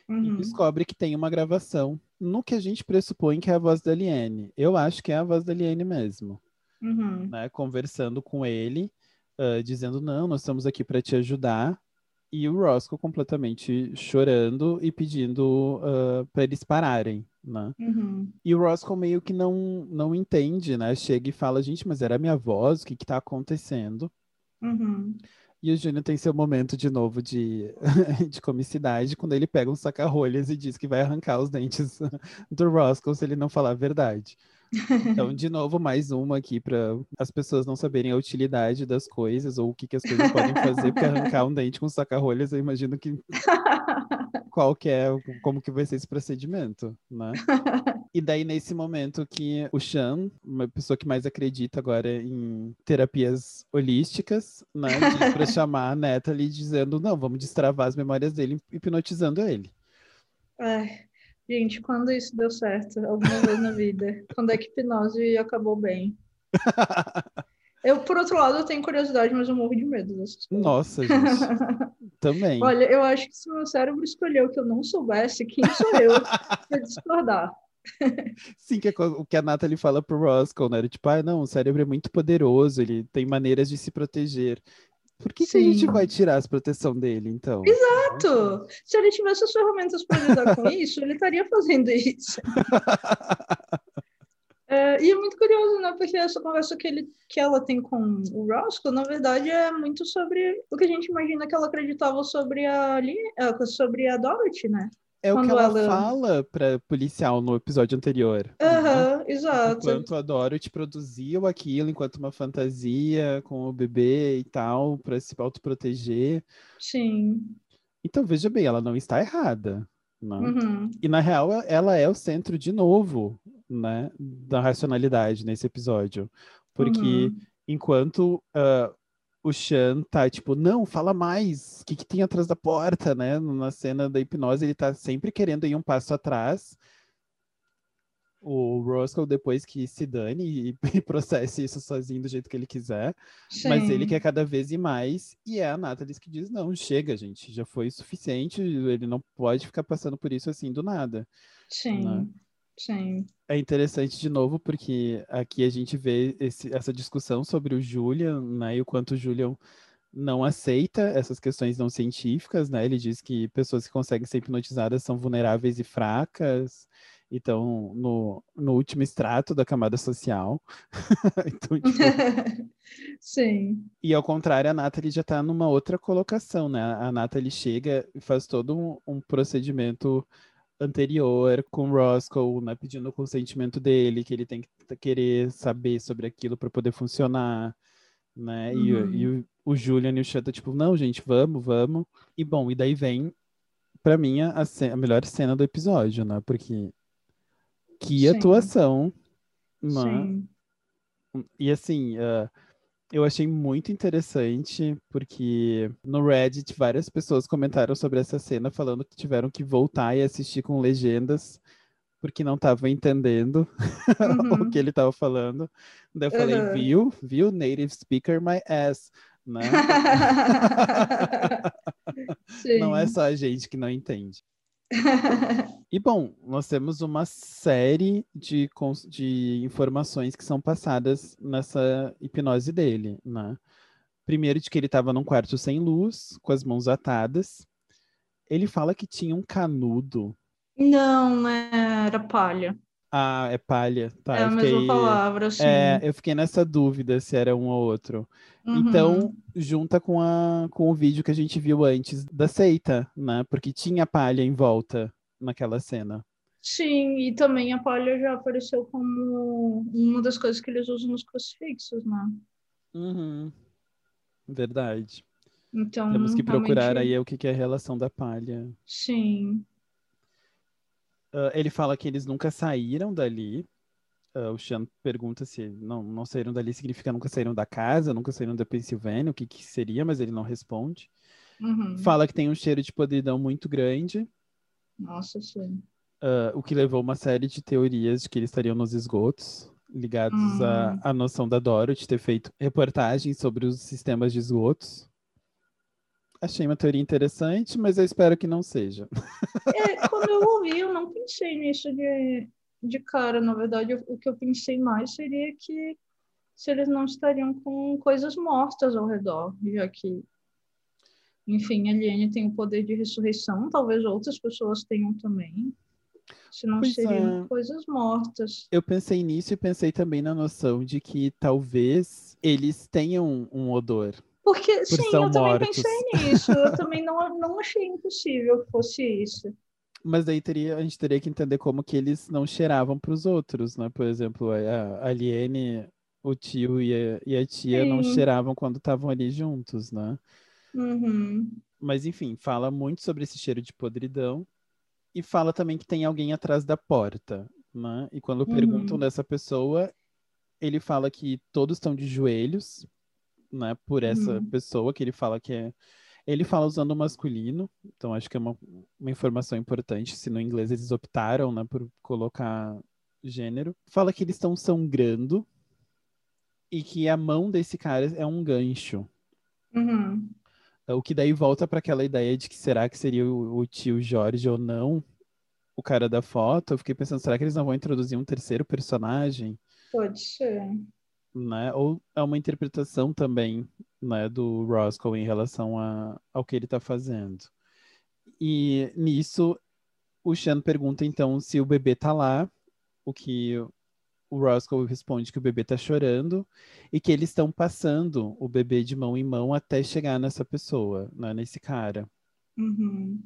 uhum. e descobre que tem uma gravação no que a gente pressupõe que é a voz da Liane. Eu acho que é a voz da Liane mesmo. Uhum. Né, conversando com ele, uh, dizendo: Não, nós estamos aqui para te ajudar. E o Roscoe completamente chorando e pedindo uh, para eles pararem né? Uhum. E o Roscoe meio que não, não entende, né? Chega e fala, gente, mas era minha voz, o que que tá acontecendo? Uhum. E o Júnior tem seu momento de novo de, de comicidade, quando ele pega um saca-rolhas e diz que vai arrancar os dentes do Roscoe se ele não falar a verdade. Então, de novo, mais uma aqui para as pessoas não saberem a utilidade das coisas ou o que, que as coisas podem fazer, porque arrancar um dente com saca-rolhas, eu imagino que qual que é, como que vai ser esse procedimento, né? E daí, nesse momento que o Chan, uma pessoa que mais acredita agora em terapias holísticas, né, diz para chamar a Natalie dizendo, não, vamos destravar as memórias dele, hipnotizando ele. Ai, gente, quando isso deu certo alguma vez na vida? Quando é que hipnose acabou bem? Eu, por outro lado, eu tenho curiosidade, mas eu morro de medo dessas coisas. Nossa, gente. Também. Olha, eu acho que se o meu cérebro escolheu que eu não soubesse, quem sou eu para discordar? Sim, que é o que a Natalie fala pro Roscoe, né? Tipo, ah, não, o cérebro é muito poderoso, ele tem maneiras de se proteger. Por que, que a gente vai tirar as proteção dele, então? Exato! Se ele tivesse as ferramentas para lidar com isso, ele estaria fazendo isso. É, e é muito curioso, né? Porque essa conversa que, ele, que ela tem com o Roscoe, na verdade, é muito sobre o que a gente imagina que ela acreditava sobre a, é, sobre a Dorothy, né? É o que ela, ela, fala pra policial no episódio anterior. Aham, né? exato. Enquanto a Dorothy produzia aquilo enquanto uma fantasia com o bebê e tal, para se autoproteger. Sim. Então, veja bem, ela não está errada. Né? Uhum. E na real, ela é o centro de novo, né, da racionalidade nesse episódio. Porque uhum. enquanto uh, o Sean tá tipo, não, fala mais, o que, que tem atrás da porta, né? Na cena da hipnose, ele tá sempre querendo ir um passo atrás. O Roscoe, depois que se dane e, e processe isso sozinho do jeito que ele quiser. Sim. Mas ele quer cada vez ir mais. E é a Natalie que diz: não, chega, gente, já foi suficiente. Ele não pode ficar passando por isso assim do nada. Sim. Né? Sim. É interessante de novo, porque aqui a gente vê esse, essa discussão sobre o Julian, né? E o quanto o Julian não aceita essas questões não científicas, né? Ele diz que pessoas que conseguem ser hipnotizadas são vulneráveis e fracas, então no, no último extrato da camada social. então, tipo... Sim. E ao contrário, a Nathalie já está numa outra colocação, né? A Nathalie chega e faz todo um, um procedimento anterior com o Roscoe, né, pedindo o consentimento dele, que ele tem que querer saber sobre aquilo para poder funcionar, né? Uhum. E, e, o, o Julian e o Chan tipo, não, gente, vamos, vamos. E bom, e daí vem, para mim, a, a, melhor cena do episódio, né? Porque que Sim. atuação, né? Sim. E assim, uh, eu achei muito interessante, porque no Reddit várias pessoas comentaram sobre essa cena, falando que tiveram que voltar e assistir com legendas, porque não estavam entendendo uhum. o que ele estava falando. Daí eu falei, uhum. viu? Viu? Native speaker my ass. Né? não é só a gente que não entende. E bom, nós temos uma série de, de informações que são passadas nessa hipnose dele, né? Primeiro de que ele estava num quarto sem luz, com as mãos atadas. Ele fala que tinha um canudo. Não? Era palha. Ah, é palha. Tá, é a fiquei... mesma palavra, sim. É, eu fiquei nessa dúvida se era um ou outro. Uhum. Então, junta com, a, com o vídeo que a gente viu antes da seita, né? Porque tinha palha em volta naquela cena. Sim, e também a palha já apareceu como uma das coisas que eles usam nos crucifixos, né? Uhum. Verdade. Então, Temos que procurar realmente... aí o que é a relação da palha. Sim. Uh, ele fala que eles nunca saíram dali. Uh, o Sean pergunta se não, não saíram dali significa nunca saíram da casa, nunca saíram da Pensilvânia, o que, que seria, mas ele não responde. Uhum. Fala que tem um cheiro de podridão muito grande. Nossa, sim. Uh, o que levou uma série de teorias de que eles estariam nos esgotos, ligados uhum. à, à noção da Dorothy ter feito reportagens sobre os sistemas de esgotos. Achei uma teoria interessante, mas eu espero que não seja. É, quando eu ouvi, eu não pensei nisso de, de cara. Na verdade, o que eu pensei mais seria que se eles não estariam com coisas mortas ao redor, já que, enfim, a Liane tem o poder de ressurreição, talvez outras pessoas tenham também. Se não pois seriam é. coisas mortas. Eu pensei nisso e pensei também na noção de que talvez eles tenham um odor porque, Por sim, eu também pensei nisso. Eu também não, não achei impossível que fosse isso. Mas daí teria, a gente teria que entender como que eles não cheiravam para os outros, né? Por exemplo, a, a Liene, o tio e a, e a tia sim. não cheiravam quando estavam ali juntos, né? Uhum. Mas enfim, fala muito sobre esse cheiro de podridão e fala também que tem alguém atrás da porta, né? E quando uhum. perguntam dessa pessoa, ele fala que todos estão de joelhos né, por essa uhum. pessoa que ele fala que é. Ele fala usando o masculino, então acho que é uma, uma informação importante. Se no inglês eles optaram, né, por colocar gênero. Fala que eles estão sangrando e que a mão desse cara é um gancho. Uhum. O que daí volta para aquela ideia de que será que seria o, o, tio Jorge ou não, o cara da foto. Eu fiquei pensando, será que eles não vão introduzir um terceiro personagem? Pode ser né? Ou é uma interpretação também, né, do Roscoe em relação a, ao que ele está fazendo. E nisso o Sean pergunta então se o bebê tá lá, o que o Roscoe responde que o bebê tá chorando e que eles estão passando o bebê de mão em mão até chegar nessa pessoa, né, nesse cara. Uhum.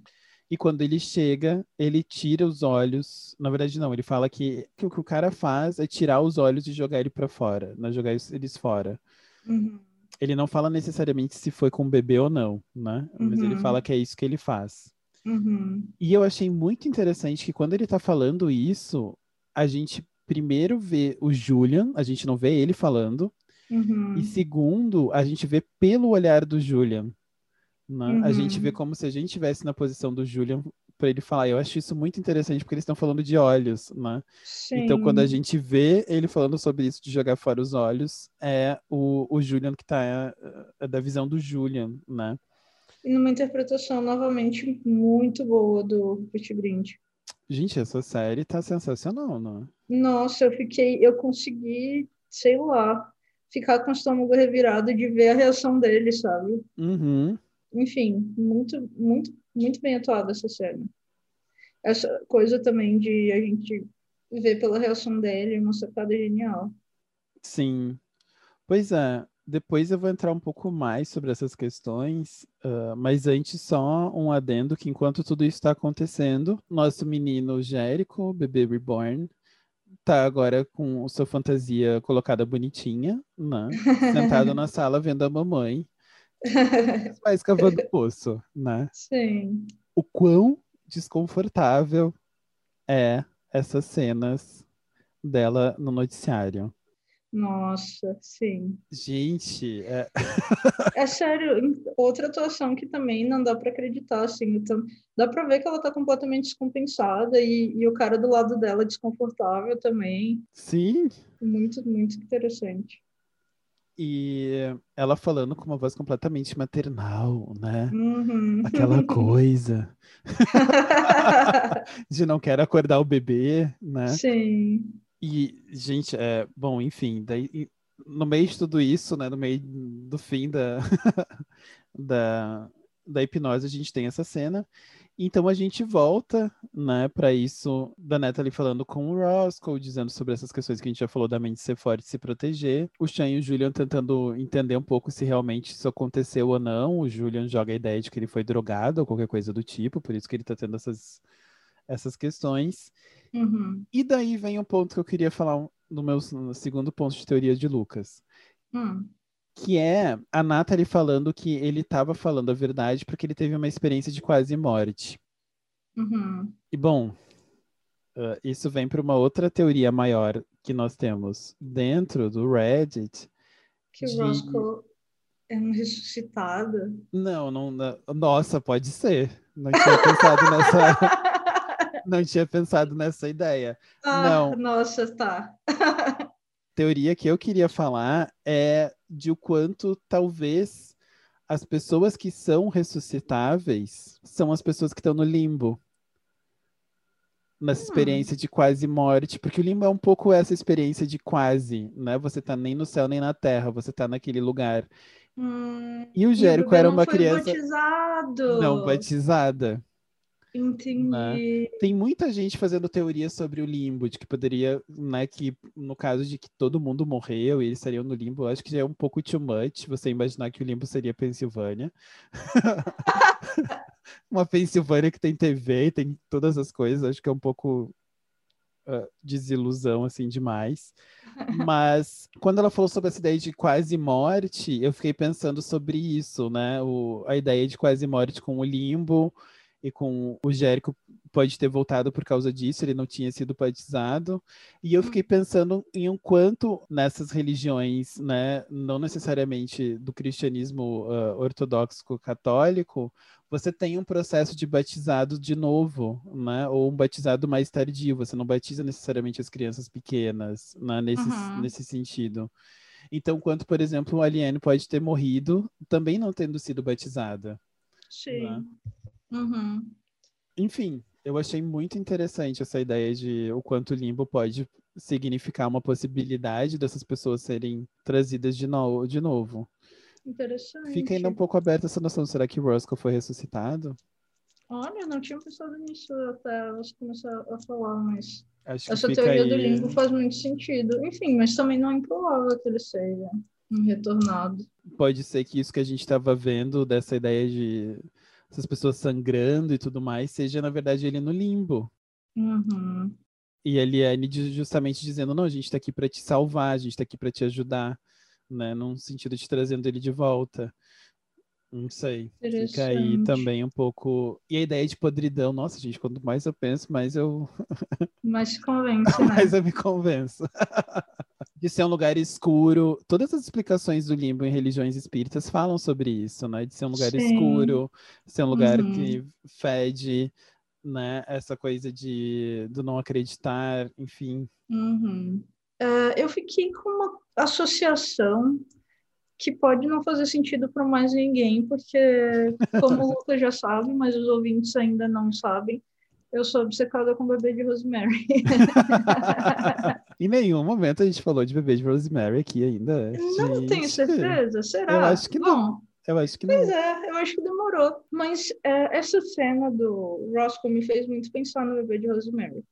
E quando ele chega, ele tira os olhos. Na verdade, não, ele fala que, que o que o cara faz é tirar os olhos e jogar ele para fora, né? jogar eles fora. Uhum. Ele não fala necessariamente se foi com o bebê ou não, né? Mas ele Uhum. fala que é isso que ele faz. Uhum. E eu achei muito interessante que quando ele tá falando isso, a gente primeiro vê o Julian, a gente não vê ele falando, Uhum. e segundo, a gente vê pelo olhar do Julian. Né? A gente Uhum. vê como se a gente estivesse na posição do Julian para ele falar. Eu acho isso muito interessante porque eles estão falando de olhos, né? Então, quando a Sim. gente vê ele falando sobre isso de jogar fora os olhos, é o, o Julian que tá é, é da visão do Julian, né? E numa interpretação novamente muito boa do Rupert Grint. Gente, essa série tá sensacional, né? Nossa, eu fiquei, eu consegui, sei lá, ficar com o estômago revirado de ver a reação dele, sabe? Uhum. Enfim, muito, muito, muito bem atuada essa cena. Essa coisa também de a gente ver pela reação dele, uma sacada genial. Sim. Pois é, depois eu vou entrar um pouco mais sobre essas questões, ah, mas antes só um adendo que enquanto tudo isso está acontecendo, nosso menino Jérico, bebê reborn, tá agora com sua fantasia colocada bonitinha, né? Sentado na sala vendo a mamãe, vai escavando o poço, né? Sim. O quão desconfortável é essas cenas dela no noticiário. Nossa, sim. Gente, é, É sério, outra atuação que também não dá para acreditar, assim, então, dá para ver que ela tá completamente descompensada e, e o cara do lado dela desconfortável também, sim, muito, muito interessante. E ela falando com uma voz completamente maternal, né? Uhum. Aquela coisa de não quero acordar o bebê, né? Sim, E, gente, é, bom, enfim, daí, no meio de tudo isso, né, no meio do fim da, da, da hipnose, a gente tem essa cena. Então a gente volta, né, para isso da Natalie falando com o Roscoe, dizendo sobre essas questões que a gente já falou da mente ser forte e se proteger. O Chan e o Julian tentando entender um pouco se realmente isso aconteceu ou não. O Julian joga a ideia de que ele foi drogado ou qualquer coisa do tipo, por isso que ele tá tendo essas, essas questões. uhum. E daí vem o ponto que eu queria falar um- no meu segundo ponto de teoria de Lucas, Hum. Que é a Natalie falando que ele estava falando a verdade porque ele teve uma experiência de quase morte. Uhum. E bom, ah, isso vem para uma outra teoria maior que nós temos dentro do Reddit. Que o De- Roscoe é um ressuscitado. Não, não, não- nossa, pode ser. Não tinha pensado nessa, não tinha pensado nessa ideia. Ah, Não. nossa, tá. teoria que eu queria falar é de o quanto talvez as pessoas que são ressuscitáveis são as pessoas que estão no limbo. Nessa Hum. experiência de quase morte, porque o limbo é um pouco essa experiência de quase, né? Você tá nem no céu nem na terra, você tá naquele lugar. Hum, E o Jérico era não uma criança batizado. não batizada. Entendi. Tem muita gente fazendo teorias sobre o limbo, de que poderia, né, que no caso de que todo mundo morreu e eles estariam no limbo, acho que já é um pouco too much você imaginar que o limbo seria Pensilvânia. Uma Pensilvânia que tem TV tem todas as coisas, acho que é um pouco ah, desilusão, assim, demais. Mas quando ela falou sobre essa ideia de quase morte, eu fiquei pensando sobre isso, né? O, a ideia de quase morte com o limbo e com o Jérico pode ter voltado por causa disso, ele não tinha sido batizado. E eu fiquei pensando em um quanto nessas religiões, né, não necessariamente do cristianismo ah, ortodoxo católico, você tem um processo de batizado de novo, né? Ou um batizado mais tardio. Você não batiza necessariamente as crianças pequenas, né? Nesse, Uhum. nesse sentido. Então, quanto, por exemplo, a Aliene pode ter morrido também não tendo sido batizada. Sim. Uhum. Enfim, eu achei muito interessante essa ideia de o quanto o limbo pode significar uma possibilidade dessas pessoas serem trazidas de, no de novo. Interessante. Fica ainda um pouco aberta essa noção. Será que Roscoe foi ressuscitado? Olha, não tinha pensado nisso até você começar a falar, mas Essa teoria aí... do limbo faz muito sentido. Enfim, mas também não é improvável que ele seja um retornado. Pode ser que isso que a gente estava vendo, dessa ideia de essas pessoas sangrando e tudo mais, seja, na verdade, ele no limbo. Uhum. E ele é justamente dizendo, não, a gente está aqui para te salvar, a gente está aqui para te ajudar, né? Num sentido de trazendo ele de volta. Não sei. Fica aí também um pouco. E a ideia de podridão, nossa, gente, quanto mais eu penso, mais eu, Mas se convence, né? mais eu me convenço. De ser um lugar escuro. Todas as explicações do limbo em religiões espíritas falam sobre isso, né? De ser um lugar Sim. escuro, ser um lugar Uhum. que fede, né? Essa coisa de do não acreditar, enfim. Uhum. É, eu fiquei com uma associação que pode não fazer sentido para mais ninguém, porque, como o Lucas já sabe, mas os ouvintes ainda não sabem, eu sou obcecada com bebê de Rosemary. em nenhum momento a gente falou de bebê de Rosemary aqui ainda. Não tenho Gente, certeza, será? Eu acho que Bom, não. Eu acho que Pois não. é, eu acho que demorou. Mas é, essa cena do Roscoe me fez muito pensar no bebê de Rosemary.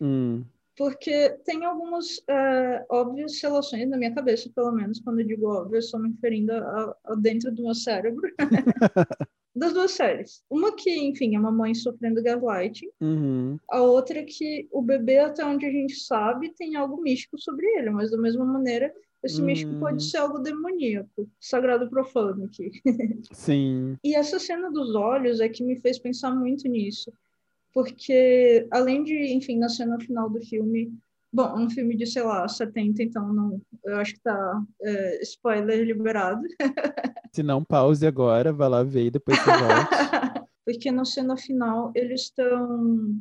Hum, Porque tem algumas é, óbvias relações na minha cabeça, pelo menos, quando eu digo óbvio, eu estou me referindo a, a dentro do meu cérebro. das duas séries. Uma que, enfim, é uma mãe sofrendo gaslighting. uhum, A outra é que o bebê, até onde a gente sabe, tem algo místico sobre ele. Mas, da mesma maneira, esse místico Hum. pode ser algo demoníaco. Sagrado profano aqui. sim. E essa cena dos olhos é que me fez pensar muito nisso. Porque, além de, enfim, na cena final do filme. Bom, um filme de, sei lá, 70, então não, eu acho que tá é, spoiler liberado. Se não, pause agora, vai lá ver e depois você volta. Porque na cena final eles estão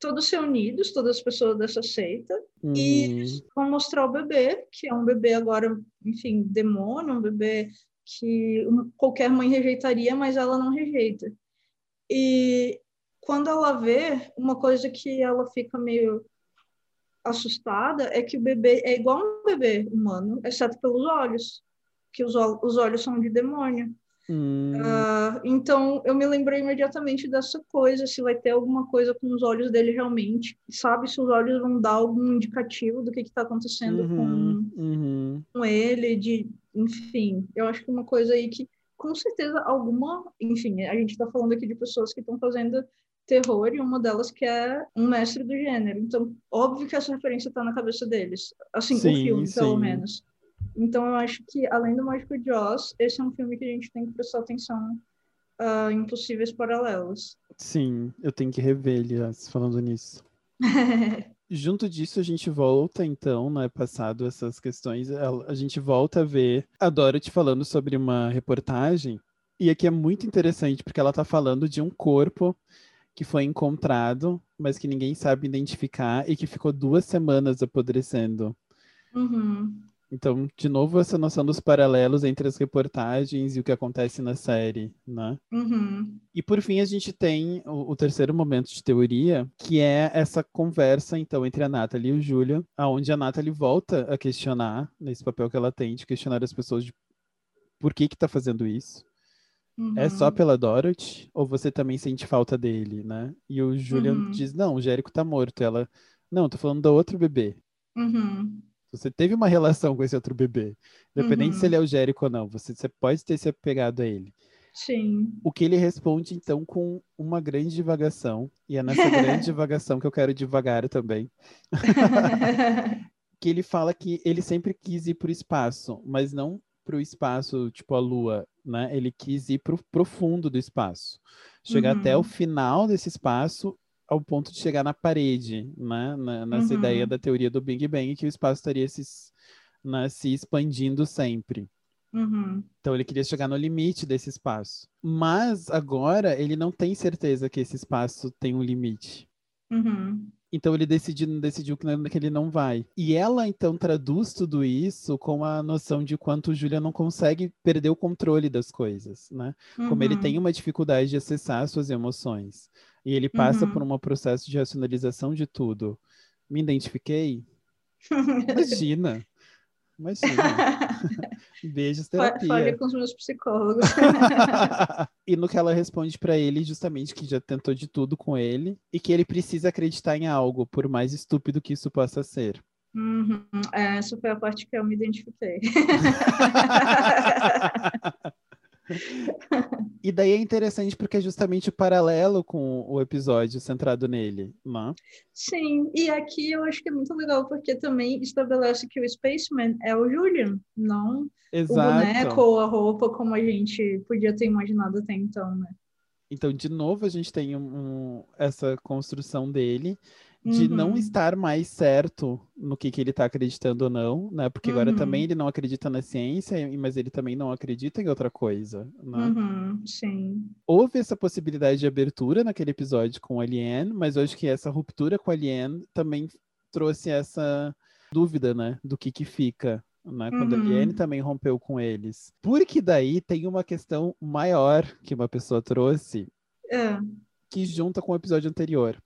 todos reunidos, todas as pessoas dessa seita, e Uhum, vão mostrar o bebê, que é um bebê agora, enfim, demônio, um bebê que qualquer mãe rejeitaria, mas ela não rejeita. E quando ela vê, uma coisa que ela fica meio assustada é que o bebê é igual um bebê humano, exceto pelos olhos, que os, os olhos são de demônio. hum, Ah, então, eu me lembrei imediatamente dessa coisa, se vai ter alguma coisa com os olhos dele realmente, sabe? Se os olhos vão dar algum indicativo do que está acontecendo uhum, uhum. com, com ele, de, enfim, eu acho que uma coisa aí que, com certeza, alguma, enfim, a gente está falando aqui de pessoas que estão fazendo terror e uma delas que é um mestre do gênero. Então, óbvio que essa referência está na cabeça deles, assim, Sim, o filme, pelo sim. menos. Então, eu acho que, além do Mágico de Oz, esse é um filme que a gente tem que prestar atenção ah, em possíveis paralelos. Sim, eu tenho que rever, aliás, falando nisso. Junto disso, a gente volta, então, né? Passado essas questões, a, gente volta a ver a Dorothy falando sobre uma reportagem. E aqui é muito interessante, porque ela tá falando de um corpo que foi encontrado, mas que ninguém sabe identificar e que ficou duas semanas apodrecendo. Uhum. Então, de novo, essa noção dos paralelos entre as reportagens e o que acontece na série, né? Uhum. E por fim, a gente tem o, o terceiro momento de teoria, que é essa conversa, então, entre a Natalie e o Julia, aonde a Natalie volta a questionar, nesse papel que ela tem, de questionar as pessoas de por que que tá fazendo isso. É só Uhum. pela Dorothy? Ou você também sente falta dele, né? E o Julian Uhum. diz, não, o Jérico tá morto. Ela, não, tô falando do outro bebê. Uhum. Você teve uma relação com esse outro bebê. Independente se Uhum. ele é o Jérico ou não, você, você pode ter se apegado a ele. Sim. O que ele responde, então, com uma grande divagação, e é nessa grande divagação que eu quero divagar também, que ele fala que ele sempre quis ir para o espaço, mas não para o espaço tipo a Lua, né? Ele quis ir para o profundo do espaço, chegar até o Uhum. final desse espaço, ao ponto de chegar na parede, né? Na- nessa Uhum. ideia da teoria do Big Bang, que o espaço estaria se, né, se expandindo sempre. Uhum. Então ele queria chegar no limite desse espaço. Mas agora ele não tem certeza que esse espaço tem um limite. Uhum. Então ele decidiu, decidiu que não- que ele não vai. E ela então traduz tudo isso com a noção de quanto o Julia não consegue perder o controle das coisas, né? Como ele Uhum. tem uma dificuldade de acessar as suas emoções. E ele passa Uhum. por um processo de racionalização de tudo. Me identifiquei? Imagina. Imagina. Beijos, terapia. Fale com os meus psicólogos. e no que ela responde para ele, justamente que já tentou de tudo com ele e que ele precisa acreditar em algo, por mais estúpido que isso possa ser. Uhum. É, essa foi a parte que eu me identifiquei. e daí é interessante porque é justamente o paralelo com o episódio centrado nele, né? Sim, e aqui eu acho que é muito legal porque também estabelece que o Spaceman é o Julian, não Exato. o boneco ou a roupa como a gente podia ter imaginado até então, né? Então, de novo, a gente tem um, essa construção dele de uhum. não estar mais certo no que, que ele está acreditando ou não, né? Porque agora uhum. também ele não acredita na ciência, mas ele também não acredita em outra coisa, né? Uhum, sim. Houve essa possibilidade de abertura naquele episódio com a Alien, mas eu acho que essa ruptura com a Alien também trouxe essa dúvida, né? Do que que fica, né? Quando a Alien uhum. também rompeu com eles. Porque daí tem uma questão maior que uma pessoa trouxe, é. que junta com o episódio anterior.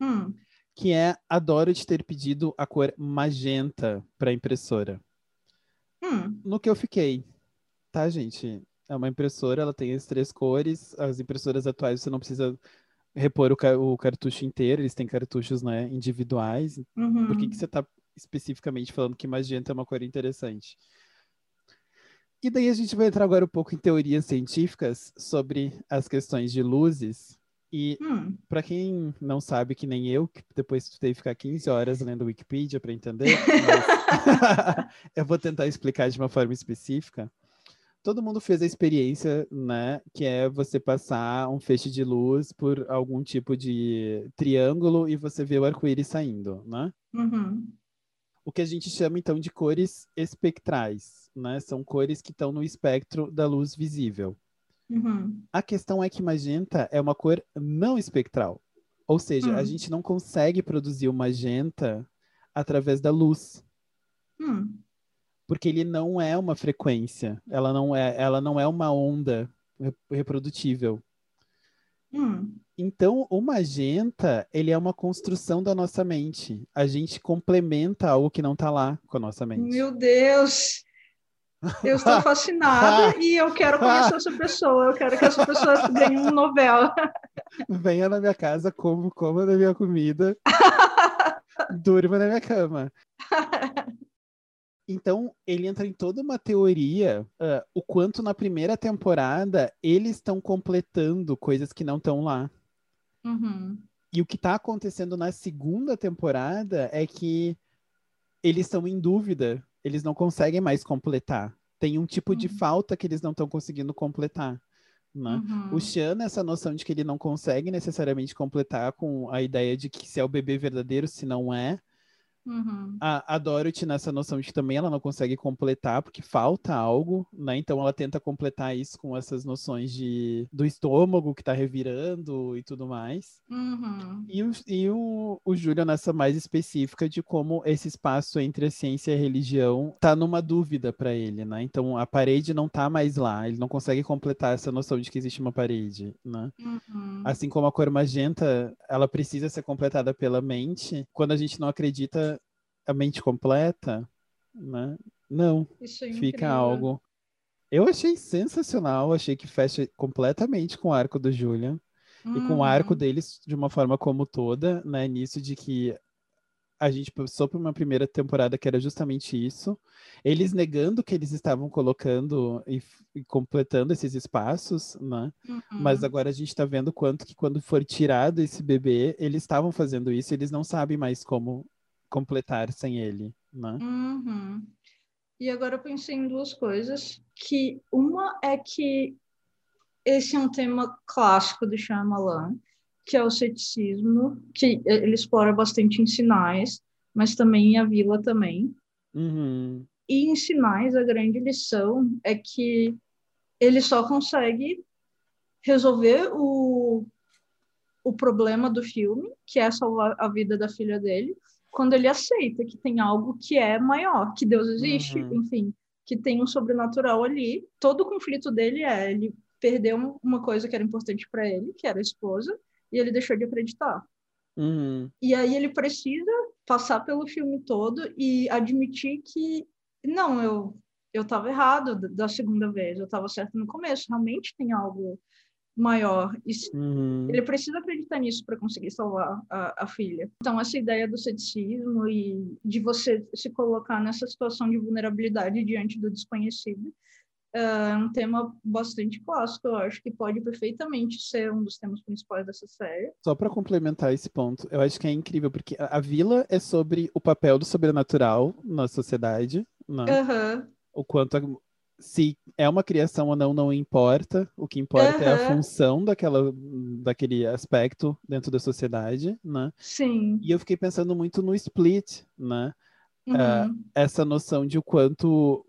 Hum que é a Dorothy ter pedido a cor magenta para a impressora. Hum. No que eu fiquei, tá, gente? É uma impressora, ela tem as três cores. As impressoras atuais você não precisa repor o, ca o cartucho inteiro, eles têm cartuchos né, individuais. Uhum. Por que, que você está especificamente falando que magenta é uma cor interessante? E daí a gente vai entrar agora um pouco em teorias científicas sobre as questões de luzes e hum. para quem não sabe, que nem eu, que depois teve que ficar 15 horas lendo Wikipedia para entender, eu vou tentar explicar de uma forma específica. Todo mundo fez a experiência, né, que é você passar um feixe de luz por algum tipo de triângulo e você vê o arco-íris saindo, né? Uhum. O que a gente chama então de cores espectrais, né? São cores que estão no espectro da luz visível. Uhum. A questão é que magenta é uma cor não espectral. Ou seja, a hum. gente não consegue produzir o magenta através da luz. Hum. Porque ele não é uma frequência, ela não é, ela não é uma onda reprodutível. Hum. Então, o magenta, ele é uma construção da nossa mente. A gente complementa algo que não está lá com a nossa mente. Meu Deus! Eu estou fascinada e eu quero conhecer essa pessoa. Eu quero que essa pessoa ganhe uma novela. Venha na minha casa, como, coma da minha comida, durma na minha cama. Então, ele entra em toda uma teoria, uh, o quanto na primeira temporada eles estão completando coisas que não estão lá. Uhum. E o que está acontecendo na segunda temporada é que eles estão em dúvida eles não conseguem mais completar. Tem um tipo uhum. de falta que eles não estão conseguindo completar. Né? Uhum. O Xan, essa noção de que ele não consegue necessariamente completar com a ideia de que se é o bebê verdadeiro, se não é, Uhum. A, a Dorothy nessa noção de que também ela não consegue completar porque falta algo, né? Então ela tenta completar isso com essas noções de do estômago que tá revirando e tudo mais. Uhum. E, o, e o, o Júlio nessa mais específica de como esse espaço entre a ciência e a religião tá numa dúvida para ele, né? Então a parede não tá mais lá, ele não consegue completar essa noção de que existe uma parede, né? Uhum. Assim como a cor magenta, ela precisa ser completada pela mente, quando a gente não acredita a mente completa, né? Não, é fica algo. Eu achei sensacional, achei que fecha completamente com o arco do Julian uhum. e com o arco uhum. deles de uma forma como toda, né? Nisso de que a gente passou por uma primeira temporada que era justamente isso. Eles negando que eles estavam colocando e, e completando esses espaços, né? Uhum. Mas agora a gente está vendo quanto que quando for tirado esse bebê, eles estavam fazendo isso, eles não sabem mais como completar sem ele, né? Uhum. E agora eu pensei em duas coisas, que uma é que esse é um tema clássico do Shyamalan, que é o ceticismo, que ele explora bastante em sinais, mas também em A Vila também. Uhum. E em sinais, a grande lição é que ele só consegue resolver o, o problema do filme, que é salvar a vida da filha dele, quando ele aceita que tem algo que é maior, que Deus existe, uhum. enfim, que tem um sobrenatural ali. Todo o conflito dele é ele perdeu uma coisa que era importante para ele, que era a esposa, e ele deixou de acreditar. Uhum. E aí ele precisa passar pelo filme todo e admitir que não, eu eu estava errado da segunda vez, eu estava certo no começo, realmente tem algo maior. Uhum. Ele precisa acreditar nisso para conseguir salvar a, a, filha. Então, essa ideia do ceticismo e de você se colocar nessa situação de vulnerabilidade diante do desconhecido é um tema bastante clássico, eu acho que pode perfeitamente ser um dos temas principais dessa série. Só para complementar esse ponto, eu acho que é incrível, porque a, a vila é sobre o papel do sobrenatural na sociedade, né? Uhum. O quanto a, se é uma criação ou não, não importa. O que importa uhum. é a função daquela, daquele aspecto dentro da sociedade, né? Sim. E eu fiquei pensando muito no split, né? Uhum. Uh, essa noção de o quanto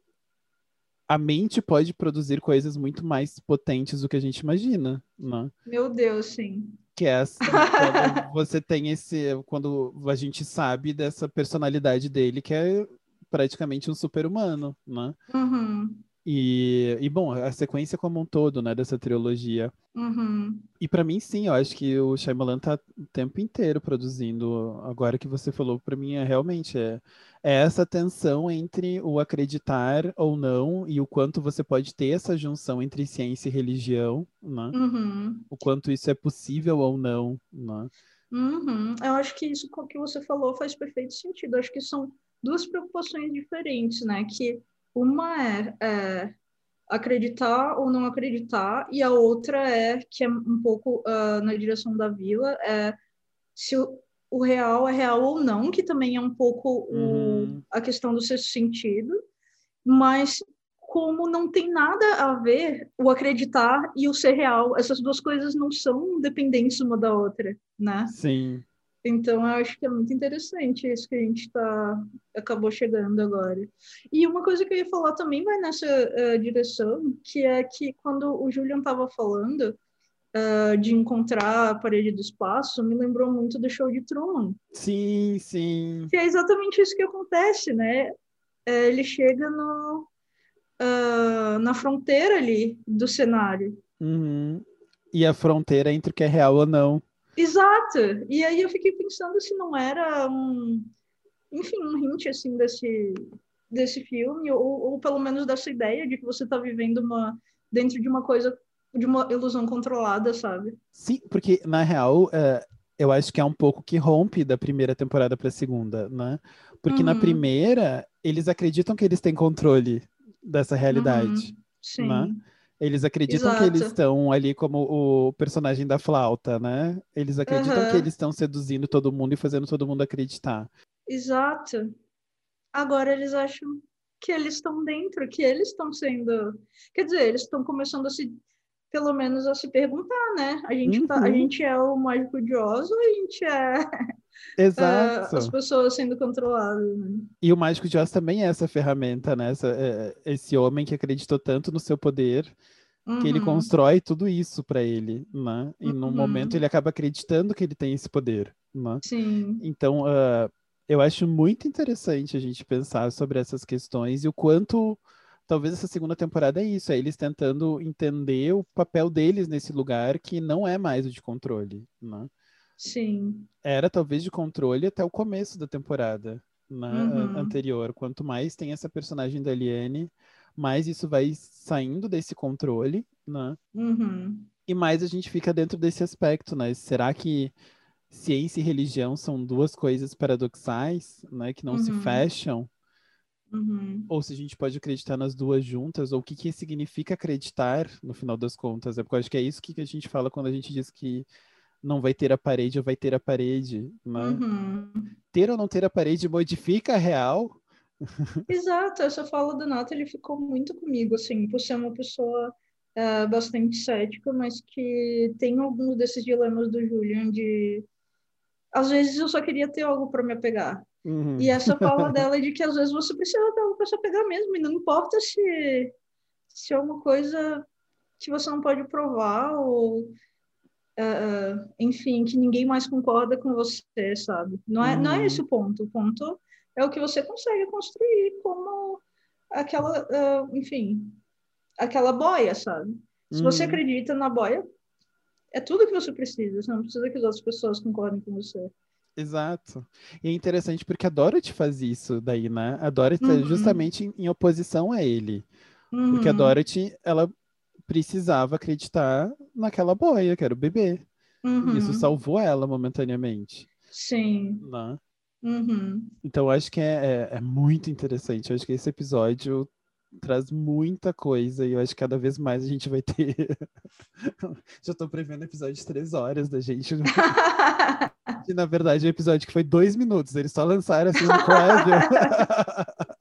a mente pode produzir coisas muito mais potentes do que a gente imagina, né? Meu Deus, sim. Que é assim, quando você tem esse, quando a gente sabe dessa personalidade dele que é praticamente um super-humano, né? Uhum. E, e, bom, a sequência como um todo, né, dessa trilogia. Uhum. E para mim, sim, eu acho que o Shyamalan tá o tempo inteiro produzindo. Agora que você falou, para mim é realmente é, é essa tensão entre o acreditar ou não e o quanto você pode ter essa junção entre ciência e religião, né? Uhum. O quanto isso é possível ou não, né? Uhum. Eu acho que isso que você falou faz perfeito sentido. Eu acho que são duas preocupações diferentes, né? Que uma é, é, acreditar ou não acreditar, e a outra é, que é um pouco uh, na direção da vila, é se o, o, real é real ou não, que também é um pouco uhum. o, a questão do sexto sentido, mas como não tem nada a ver o acreditar e o ser real, essas duas coisas não são dependentes uma da outra, né? Sim. Então, eu acho que é muito interessante isso que a gente tá, acabou chegando agora. E uma coisa que eu ia falar também vai nessa uh, direção, que é que quando o Julian estava falando uh, de encontrar a parede do espaço, me lembrou muito do show de Truman. Sim, sim. Que é exatamente isso que acontece, né? É, ele chega no, uh, na fronteira ali do cenário. Uhum. E a fronteira entre o que é real ou não. Exato. E aí eu fiquei pensando se não era um, enfim, um hint assim desse desse filme ou, ou pelo menos dessa ideia de que você está vivendo uma dentro de uma coisa de uma ilusão controlada, sabe? Sim, porque na real uh, eu acho que é um pouco que rompe da primeira temporada para a segunda, né? Porque uhum. na primeira eles acreditam que eles têm controle dessa realidade, uhum. Sim. Né? Eles acreditam Exato. que eles estão ali como o personagem da flauta, né? Eles acreditam uhum. que eles estão seduzindo todo mundo e fazendo todo mundo acreditar. Exato. Agora eles acham que eles estão dentro, que eles estão sendo. Quer dizer, eles estão começando a se. Pelo menos a se perguntar, né? A gente, uhum. tá, a uhum. gente é o mágico de Oz ou a gente é Exato. Uh, as pessoas sendo controladas. Né? E o Mágico de Oz também é essa ferramenta, né? Essa, é, esse homem que acreditou tanto no seu poder uhum. que ele uhum. constrói tudo isso para ele, né? E uhum. no momento ele acaba acreditando que ele tem esse poder, né? Sim. Então, uh, eu acho muito interessante a gente pensar sobre essas questões e o quanto talvez essa segunda temporada é isso, é eles tentando entender o papel deles nesse lugar que não é mais o de controle, né? Sim. Era talvez de controle até o começo da temporada né, uhum. anterior. Quanto mais tem essa personagem da Liane, mais isso vai saindo desse controle, né? Uhum. E mais a gente fica dentro desse aspecto, né? Será que ciência e religião são duas coisas paradoxais, né? Que não uhum. se fecham? Uhum. Ou se a gente pode acreditar nas duas juntas, ou o que, que significa acreditar, no final das contas. É porque eu acho que é isso que a gente fala quando a gente diz que não vai ter a parede ou vai ter a parede. Né? Uhum. Ter ou não ter a parede modifica a real. Exato, essa fala do Nato ele ficou muito comigo, assim, por ser uma pessoa é, bastante cética, mas que tem alguns desses dilemas do Julian de às vezes eu só queria ter algo para me apegar. Uhum. E essa fala dela é de que às vezes você precisa ter algo para se apegar mesmo, e não importa se, se é uma coisa que você não pode provar ou uh, enfim, que ninguém mais concorda com você, sabe? Não é, uhum. não é uhum. esse o ponto. O ponto é o que você consegue construir como aquela, uh, enfim, aquela boia, sabe? Se uhum. você acredita na boia, é tudo que você precisa. Você não precisa que as outras pessoas concordem com você. Exato. E é interessante porque a Dorothy faz isso daí, né? A Dorothy uhum. justamente em, em, oposição a ele. Uhum. Porque a uhum. Dorothy, ela precisava acreditar naquela boia, que era o bebê. Uhum. Isso salvou ela momentaneamente. Sim. Né? Uhum. Então, eu acho que é, é, é, muito interessante. Eu acho que esse episódio traz muita coisa e eu acho que cada vez mais a gente vai ter. Já estou prevendo episódio de três horas da gente. que na verdade é um episódio que foi dois minutos. Eles só lançaram assim no prévio.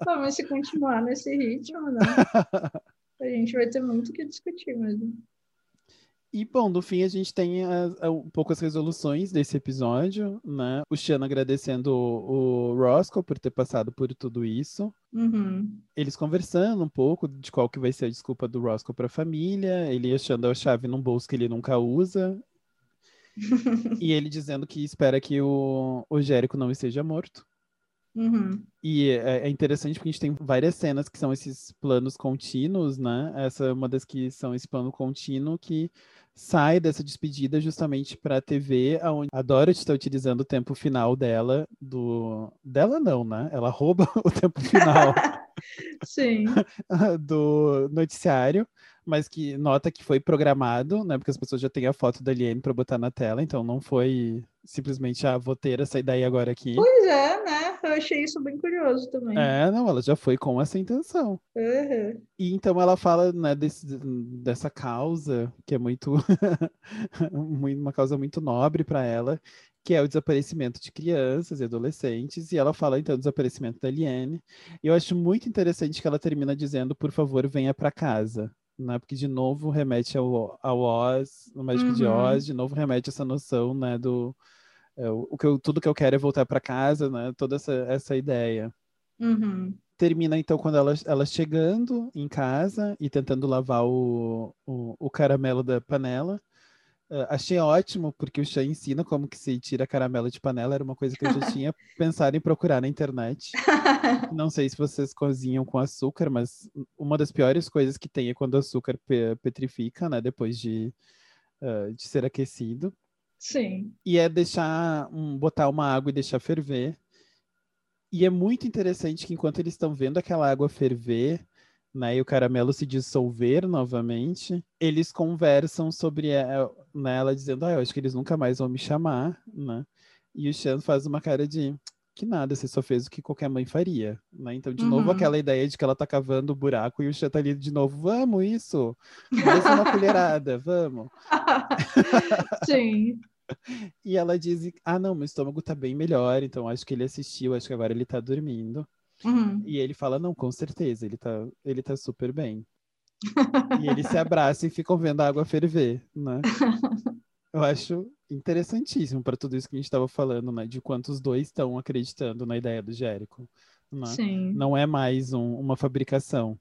mas se continuar nesse ritmo, né? A gente vai ter muito o que discutir mesmo. E, bom, no fim a gente tem a, a, um pouco as resoluções desse episódio, né? O Sean agradecendo o, o Roscoe por ter passado por tudo isso. Uhum. Eles conversando um pouco de qual que vai ser a desculpa do Roscoe para a família, ele achando a chave num bolso que ele nunca usa. e ele dizendo que espera que o, o Jérico não esteja morto. Uhum. E é, é, interessante porque a gente tem várias cenas que são esses planos contínuos, né? Essa é uma das que são esse plano contínuo que sai dessa despedida justamente para a TV, onde a Dorothy está utilizando o tempo final dela, do dela não, né? Ela rouba o tempo final. Sim. do noticiário, mas que nota que foi programado, né? Porque as pessoas já têm a foto da Aliene para botar na tela, então não foi simplesmente, ah, vou ter essa ideia agora aqui. Pois é, né? Eu achei isso bem curioso também. É, não, ela já foi com essa intenção. Uhum. E então ela fala, né, desse, dessa causa, que é muito, uma causa muito nobre para ela, que é o desaparecimento de crianças e adolescentes, e ela fala então do desaparecimento da Liane. E eu acho muito interessante que ela termina dizendo, por favor, venha para casa. Né? Porque de novo remete ao, ao Oz, no Mágico uhum. de Oz, de novo remete essa noção, né, do é, o que eu, tudo que eu quero é voltar para casa, né? Toda essa, essa ideia. Uhum. Termina então quando ela, ela chegando em casa e tentando lavar o, o, o caramelo da panela. Uh, achei ótimo, porque o Chan ensina como que se tira caramelo de panela, era uma coisa que eu já tinha pensado em procurar na internet. Não sei se vocês cozinham com açúcar, mas uma das piores coisas que tem é quando o açúcar petrifica, né, depois de, uh, de ser aquecido. Sim. E é deixar, um, botar uma água e deixar ferver. E é muito interessante que enquanto eles estão vendo aquela água ferver, né, e o caramelo se dissolver novamente, eles conversam sobre ela, né, ela dizendo, ah, eu acho que eles nunca mais vão me chamar, né? E o Chan faz uma cara de que nada, você só fez o que qualquer mãe faria, né? Então, de uhum. novo, aquela ideia de que ela tá cavando o buraco e o Chan tá ali de novo, vamos, isso! Mais uma colherada, vamos! Sim. E ela diz, ah, não, meu estômago tá bem melhor, então acho que ele assistiu, acho que agora ele tá dormindo. Uhum. E ele fala, não, com certeza, ele tá, ele tá super bem. e eles se abraçam e ficam vendo a água ferver, né? Eu acho interessantíssimo para tudo isso que a gente estava falando, né? De quanto os dois estão acreditando na ideia do Jérico. Né? Sim. Não é mais um, uma fabricação.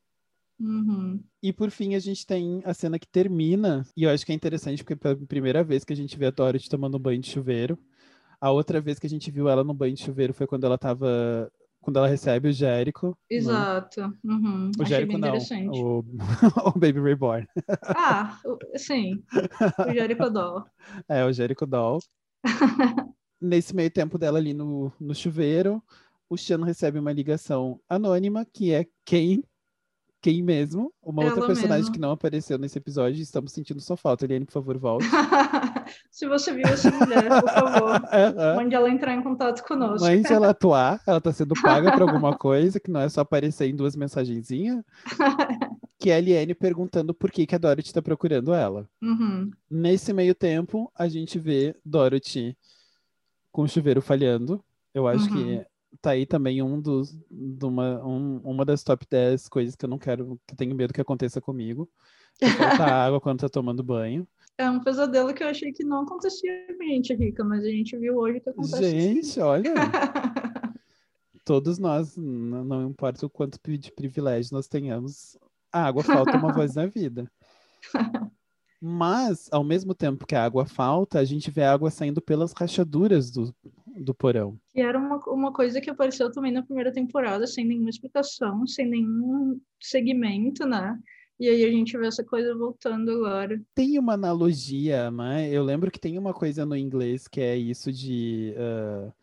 Uhum. E por fim, a gente tem a cena que termina, e eu acho que é interessante porque é pela primeira vez que a gente vê a Dorothy tomando banho de chuveiro. A outra vez que a gente viu ela no banho de chuveiro foi quando ela estava quando ela recebe o Jérico. Né? Exato. Né? Uhum. O Jérico não, o... o Baby Reborn. Ah, sim. O Jérico Doll. É, o Jérico Doll. Nesse meio tempo dela ali no, no chuveiro, o Shano recebe uma ligação anônima, que é quem quem mesmo, uma Ela outra personagem mesmo. que não apareceu nesse episódio, estamos sentindo sua falta. Eliane, por favor, volte. Se você viu essa mulher, por favor, mande ela entrar em contato conosco. Mande ela atuar, ela está sendo paga por alguma coisa, que não é só aparecer em duas mensagenzinhas. que é a Eliane perguntando por que, que a Dorothy está procurando ela. Uhum. Nesse meio tempo, a gente vê Dorothy com o chuveiro falhando. Eu acho uhum. que tá aí também um dos, uma, um, uma das top 10 coisas que eu não quero, que tenho medo que aconteça comigo. Falta água quando tá tomando banho. É um pesadelo que eu achei que não acontecia com a gente, Rica, mas a gente viu hoje que acontece. Gente, assim. olha. todos nós, não, não importa o quanto de privilégio nós tenhamos, a água falta uma voz na vida. Mas, ao mesmo tempo que a água falta, a gente vê a água saindo pelas rachaduras do, do porão. Que era uma, uma coisa que apareceu também na primeira temporada, sem nenhuma explicação, sem nenhum segmento, né? E aí a gente vê essa coisa voltando agora. Tem uma analogia, né? Eu lembro que tem uma coisa no inglês que é isso de. Uh,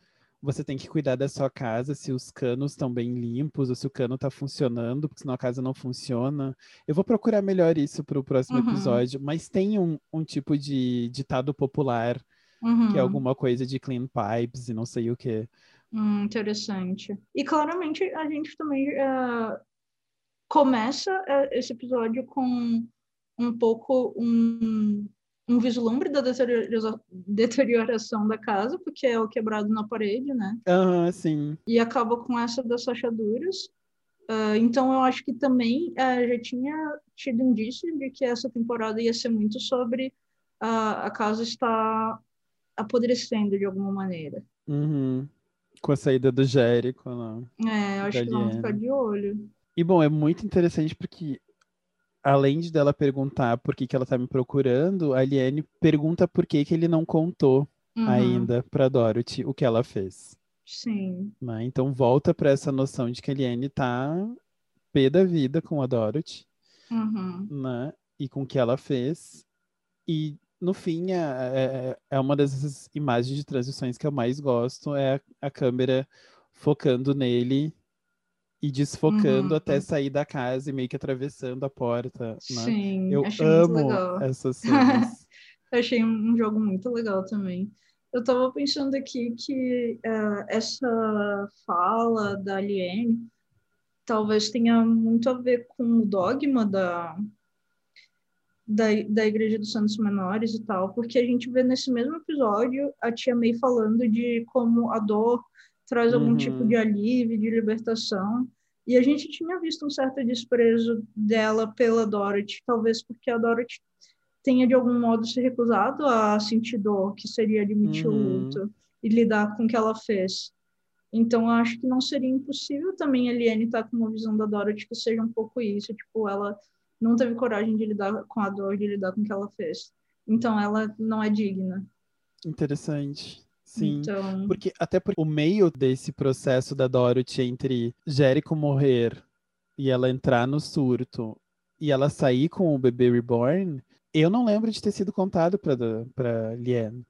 você tem que cuidar da sua casa, se os canos estão bem limpos, ou se o cano está funcionando, porque senão a casa não funciona. Eu vou procurar melhor isso para o próximo Uhum. episódio, mas tem um, um tipo de ditado popular, Uhum. que é alguma coisa de clean pipes e não sei o quê. Hum, interessante. E claramente a gente também eh, começa eh, esse episódio com um pouco um, um vislumbre da deteriora- deterioração da casa, porque é o quebrado na parede, né? Ah, sim. E acaba com essa das rachaduras. Ah, então eu acho que também eh, já tinha tido indício de que essa temporada ia ser muito sobre ah, a casa estar apodrecendo de alguma maneira. Uhum. Com a saída do Jérico, não. É, eu acho Da que vamos ficar de olho. E bom, é muito interessante porque além de dela perguntar por que, que ela tá me procurando, a Liane pergunta por que, que ele não contou Uhum, ainda pra Dorothy o que ela fez. Sim. né? Então volta pra essa noção de que a Liane tá pé da vida com a Dorothy, Uhum. né? E com o que ela fez. E no fim é, é, é uma dessas imagens de transições que eu mais gosto, é a, a câmera focando nele e desfocando Uhum. até sair da casa e meio que atravessando a porta, né? Sim, Eu amo essas cenas. Eu achei um jogo muito legal também. Eu tava pensando aqui que eh, essa fala da Aliene talvez tenha muito a ver com o dogma da, da, da Igreja dos Santos Menores e tal, porque a gente vê nesse mesmo episódio a tia May falando de como a dor traz algum Uhum. tipo de alívio, de libertação. E a gente tinha visto um certo desprezo dela pela Dorothy, talvez porque a Dorothy tenha de algum modo se recusado a sentir dor, que seria admitir Uhum. o luto e lidar com o que ela fez. Então, acho que não seria impossível também a Liane estar com uma visão da Dorothy que seja um pouco isso, tipo, ela não teve coragem de lidar com a dor, de lidar com o que ela fez. Então, ela não é digna. Interessante. Sim. Então, Porque até por o meio desse processo da Dorothy entre Jericho morrer e ela entrar no surto e ela sair com o bebê reborn, eu não lembro de ter sido contado para para Liane.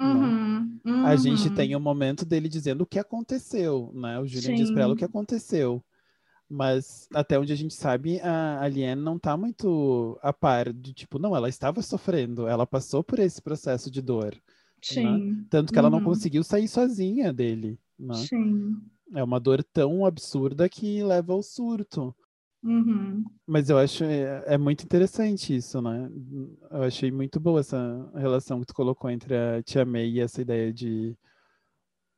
uhum, A gente uhum. tem o momento dele dizendo o que aconteceu, né? O Julian diz pra ela o Sim. que aconteceu. Mas até onde a gente sabe, a, a Liane não tá muito a par de tipo, não, ela estava sofrendo, ela passou por esse processo de dor. Sim, Tanto que ela não Uhum. conseguiu sair sozinha dele, né? sim. É uma dor tão absurda que leva ao surto. Uhum. Mas eu acho é, é muito interessante isso, né? Eu achei muito boa essa relação que tu colocou entre a Tia May e essa ideia de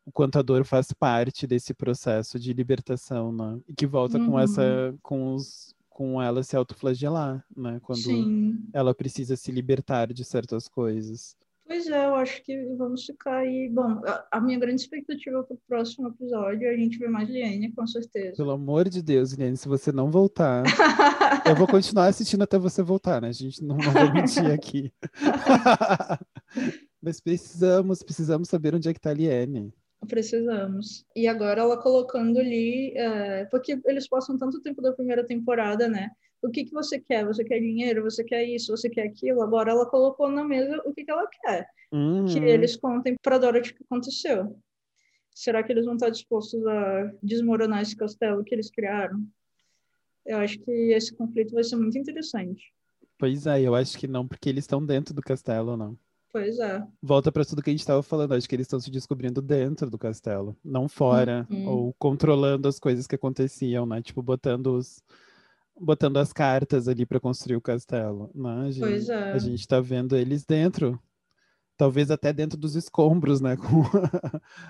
o quanto a dor faz parte desse processo de libertação, né? E que volta com Uhum. essa com os com ela se autoflagelar, né? Quando Sim. ela precisa se libertar de certas coisas. Pois é, eu acho que vamos ficar aí. Bom, a, a minha grande expectativa para o próximo episódio é a gente ver mais Liane, com certeza. Pelo amor de Deus, Liane, se você não voltar, eu vou continuar assistindo até você voltar, né? A gente não, não vou mentir aqui. Mas precisamos, precisamos saber onde é que tá a Liane. Precisamos. E agora ela colocando ali, é, porque eles passam tanto tempo da primeira temporada, né? O que que você quer? Você quer dinheiro? Você quer isso? Você quer aquilo? Agora ela colocou na mesa o que que ela quer. Uhum. Que eles contem para Dorothy o que aconteceu. Será que eles vão estar dispostos a desmoronar esse castelo que eles criaram? Eu acho que esse conflito vai ser muito interessante. Pois é, eu acho que não, porque eles estão dentro do castelo, não. Pois é. Volta para tudo que a gente estava falando, acho que eles estão se descobrindo dentro do castelo, não fora, Uhum. ou controlando as coisas que aconteciam, né? Tipo, botando os botando as cartas ali para construir o castelo, né? A gente, Pois é. a gente tá vendo eles dentro. Talvez até dentro dos escombros, né? Com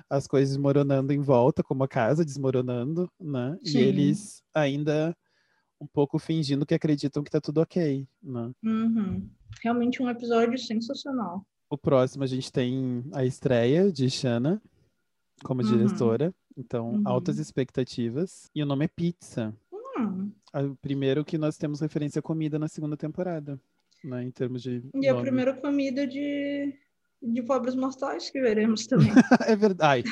as coisas desmoronando em volta, como a casa desmoronando, né? Sim. E eles ainda um pouco fingindo que acreditam que tá tudo ok, né? Uhum. Realmente um episódio sensacional. O próximo a gente tem a estreia de Shanna como Uhum. diretora. Então, Uhum. altas expectativas. E o nome é Pizza. Hum. Ah, O primeiro que nós temos referência à comida na segunda temporada, né? Em termos de. E a nome. primeira comida de, de pobres mortais que veremos também. é verdade.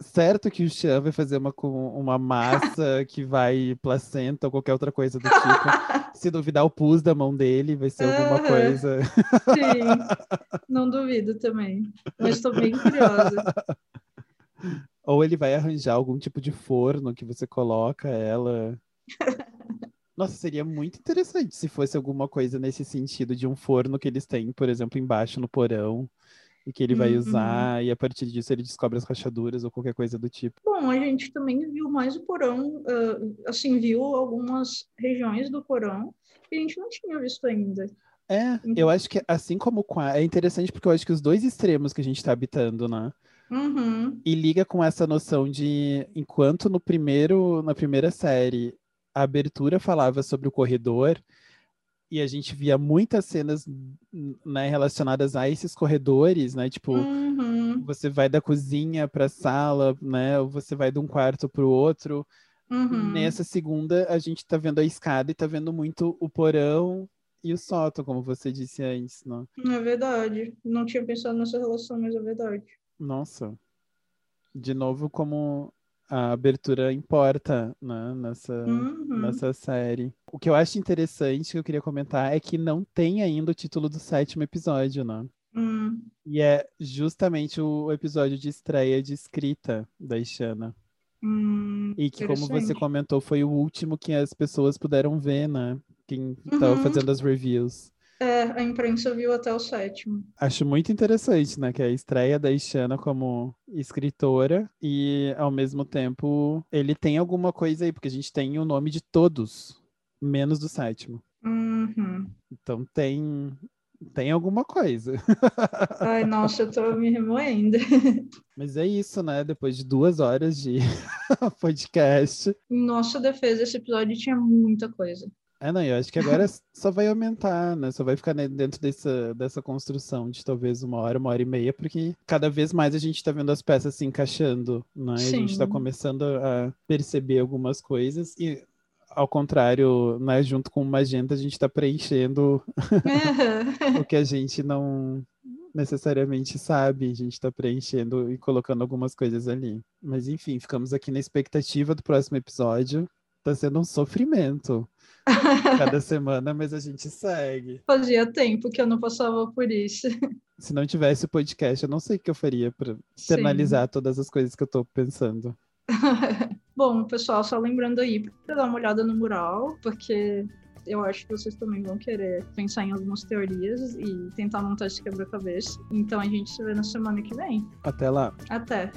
certo que o Chan vai fazer uma, com uma massa que vai placenta ou qualquer outra coisa do tipo. Se duvidar o pus da mão dele, vai ser alguma Aham. coisa. Sim, não duvido também. Mas estou bem curiosa. Ou ele vai arranjar algum tipo de forno que você coloca ela. Nossa, seria muito interessante se fosse alguma coisa nesse sentido de um forno que eles têm, por exemplo, embaixo no porão e que ele vai uhum. usar, e a partir disso ele descobre as rachaduras ou qualquer coisa do tipo. Bom, a gente também viu mais o porão, uh, assim, viu algumas regiões do porão que a gente não tinha visto ainda. É, uhum. eu acho que assim como é interessante porque eu acho que os dois extremos que a gente está habitando, né? Uhum. E liga com essa noção de enquanto no primeiro, na primeira série, a abertura falava sobre o corredor e a gente via muitas cenas né, relacionadas a esses corredores, né? Tipo, uhum. você vai da cozinha para a sala, né? Ou você vai de um quarto para o outro. Uhum. Nessa segunda, a gente está vendo a escada e está vendo muito o porão e o sótão, como você disse antes, não? É verdade. Não tinha pensado nessa relação, mas é verdade. Nossa. De novo, como a abertura importa né, nessa, uhum. nessa série. O que eu acho interessante que eu queria comentar é que não tem ainda o título do sétimo episódio, né? Uhum. E é justamente o episódio de estreia de escrita da Ishana. Hum, e que, como você comentou, foi o último que as pessoas puderam ver, né? Quem estava uhum. fazendo as reviews. É, a imprensa viu até o sétimo. Acho muito interessante, né? Que é a estreia da Ishana como escritora e, ao mesmo tempo, ele tem alguma coisa aí, porque a gente tem o nome de todos, menos do sétimo. Uhum. Então tem tem alguma coisa. Ai, nossa, eu tô me remoendo. Mas é isso, né? Depois de duas horas de podcast. Em nossa defesa, esse episódio tinha muita coisa. É, não, eu acho que agora só vai aumentar, né? Só vai ficar dentro dessa, dessa construção de talvez uma hora, uma hora e meia, porque cada vez mais a gente tá vendo as peças se encaixando, né? Sim. A gente tá começando a perceber algumas coisas e ao contrário, né, junto com uma agenda, a gente está preenchendo o que a gente não necessariamente sabe, a gente está preenchendo e colocando algumas coisas ali. Mas enfim, ficamos aqui na expectativa do próximo episódio. Está sendo um sofrimento cada semana, mas a gente segue. Fazia tempo que eu não passava por isso. Se não tivesse o podcast, eu não sei o que eu faria para externalizar todas as coisas que eu estou pensando. Bom, pessoal, só lembrando aí para dar uma olhada no mural, porque eu acho que vocês também vão querer pensar em algumas teorias e tentar montar esse quebra-cabeça. Então a gente se vê na semana que vem. Até lá. Até.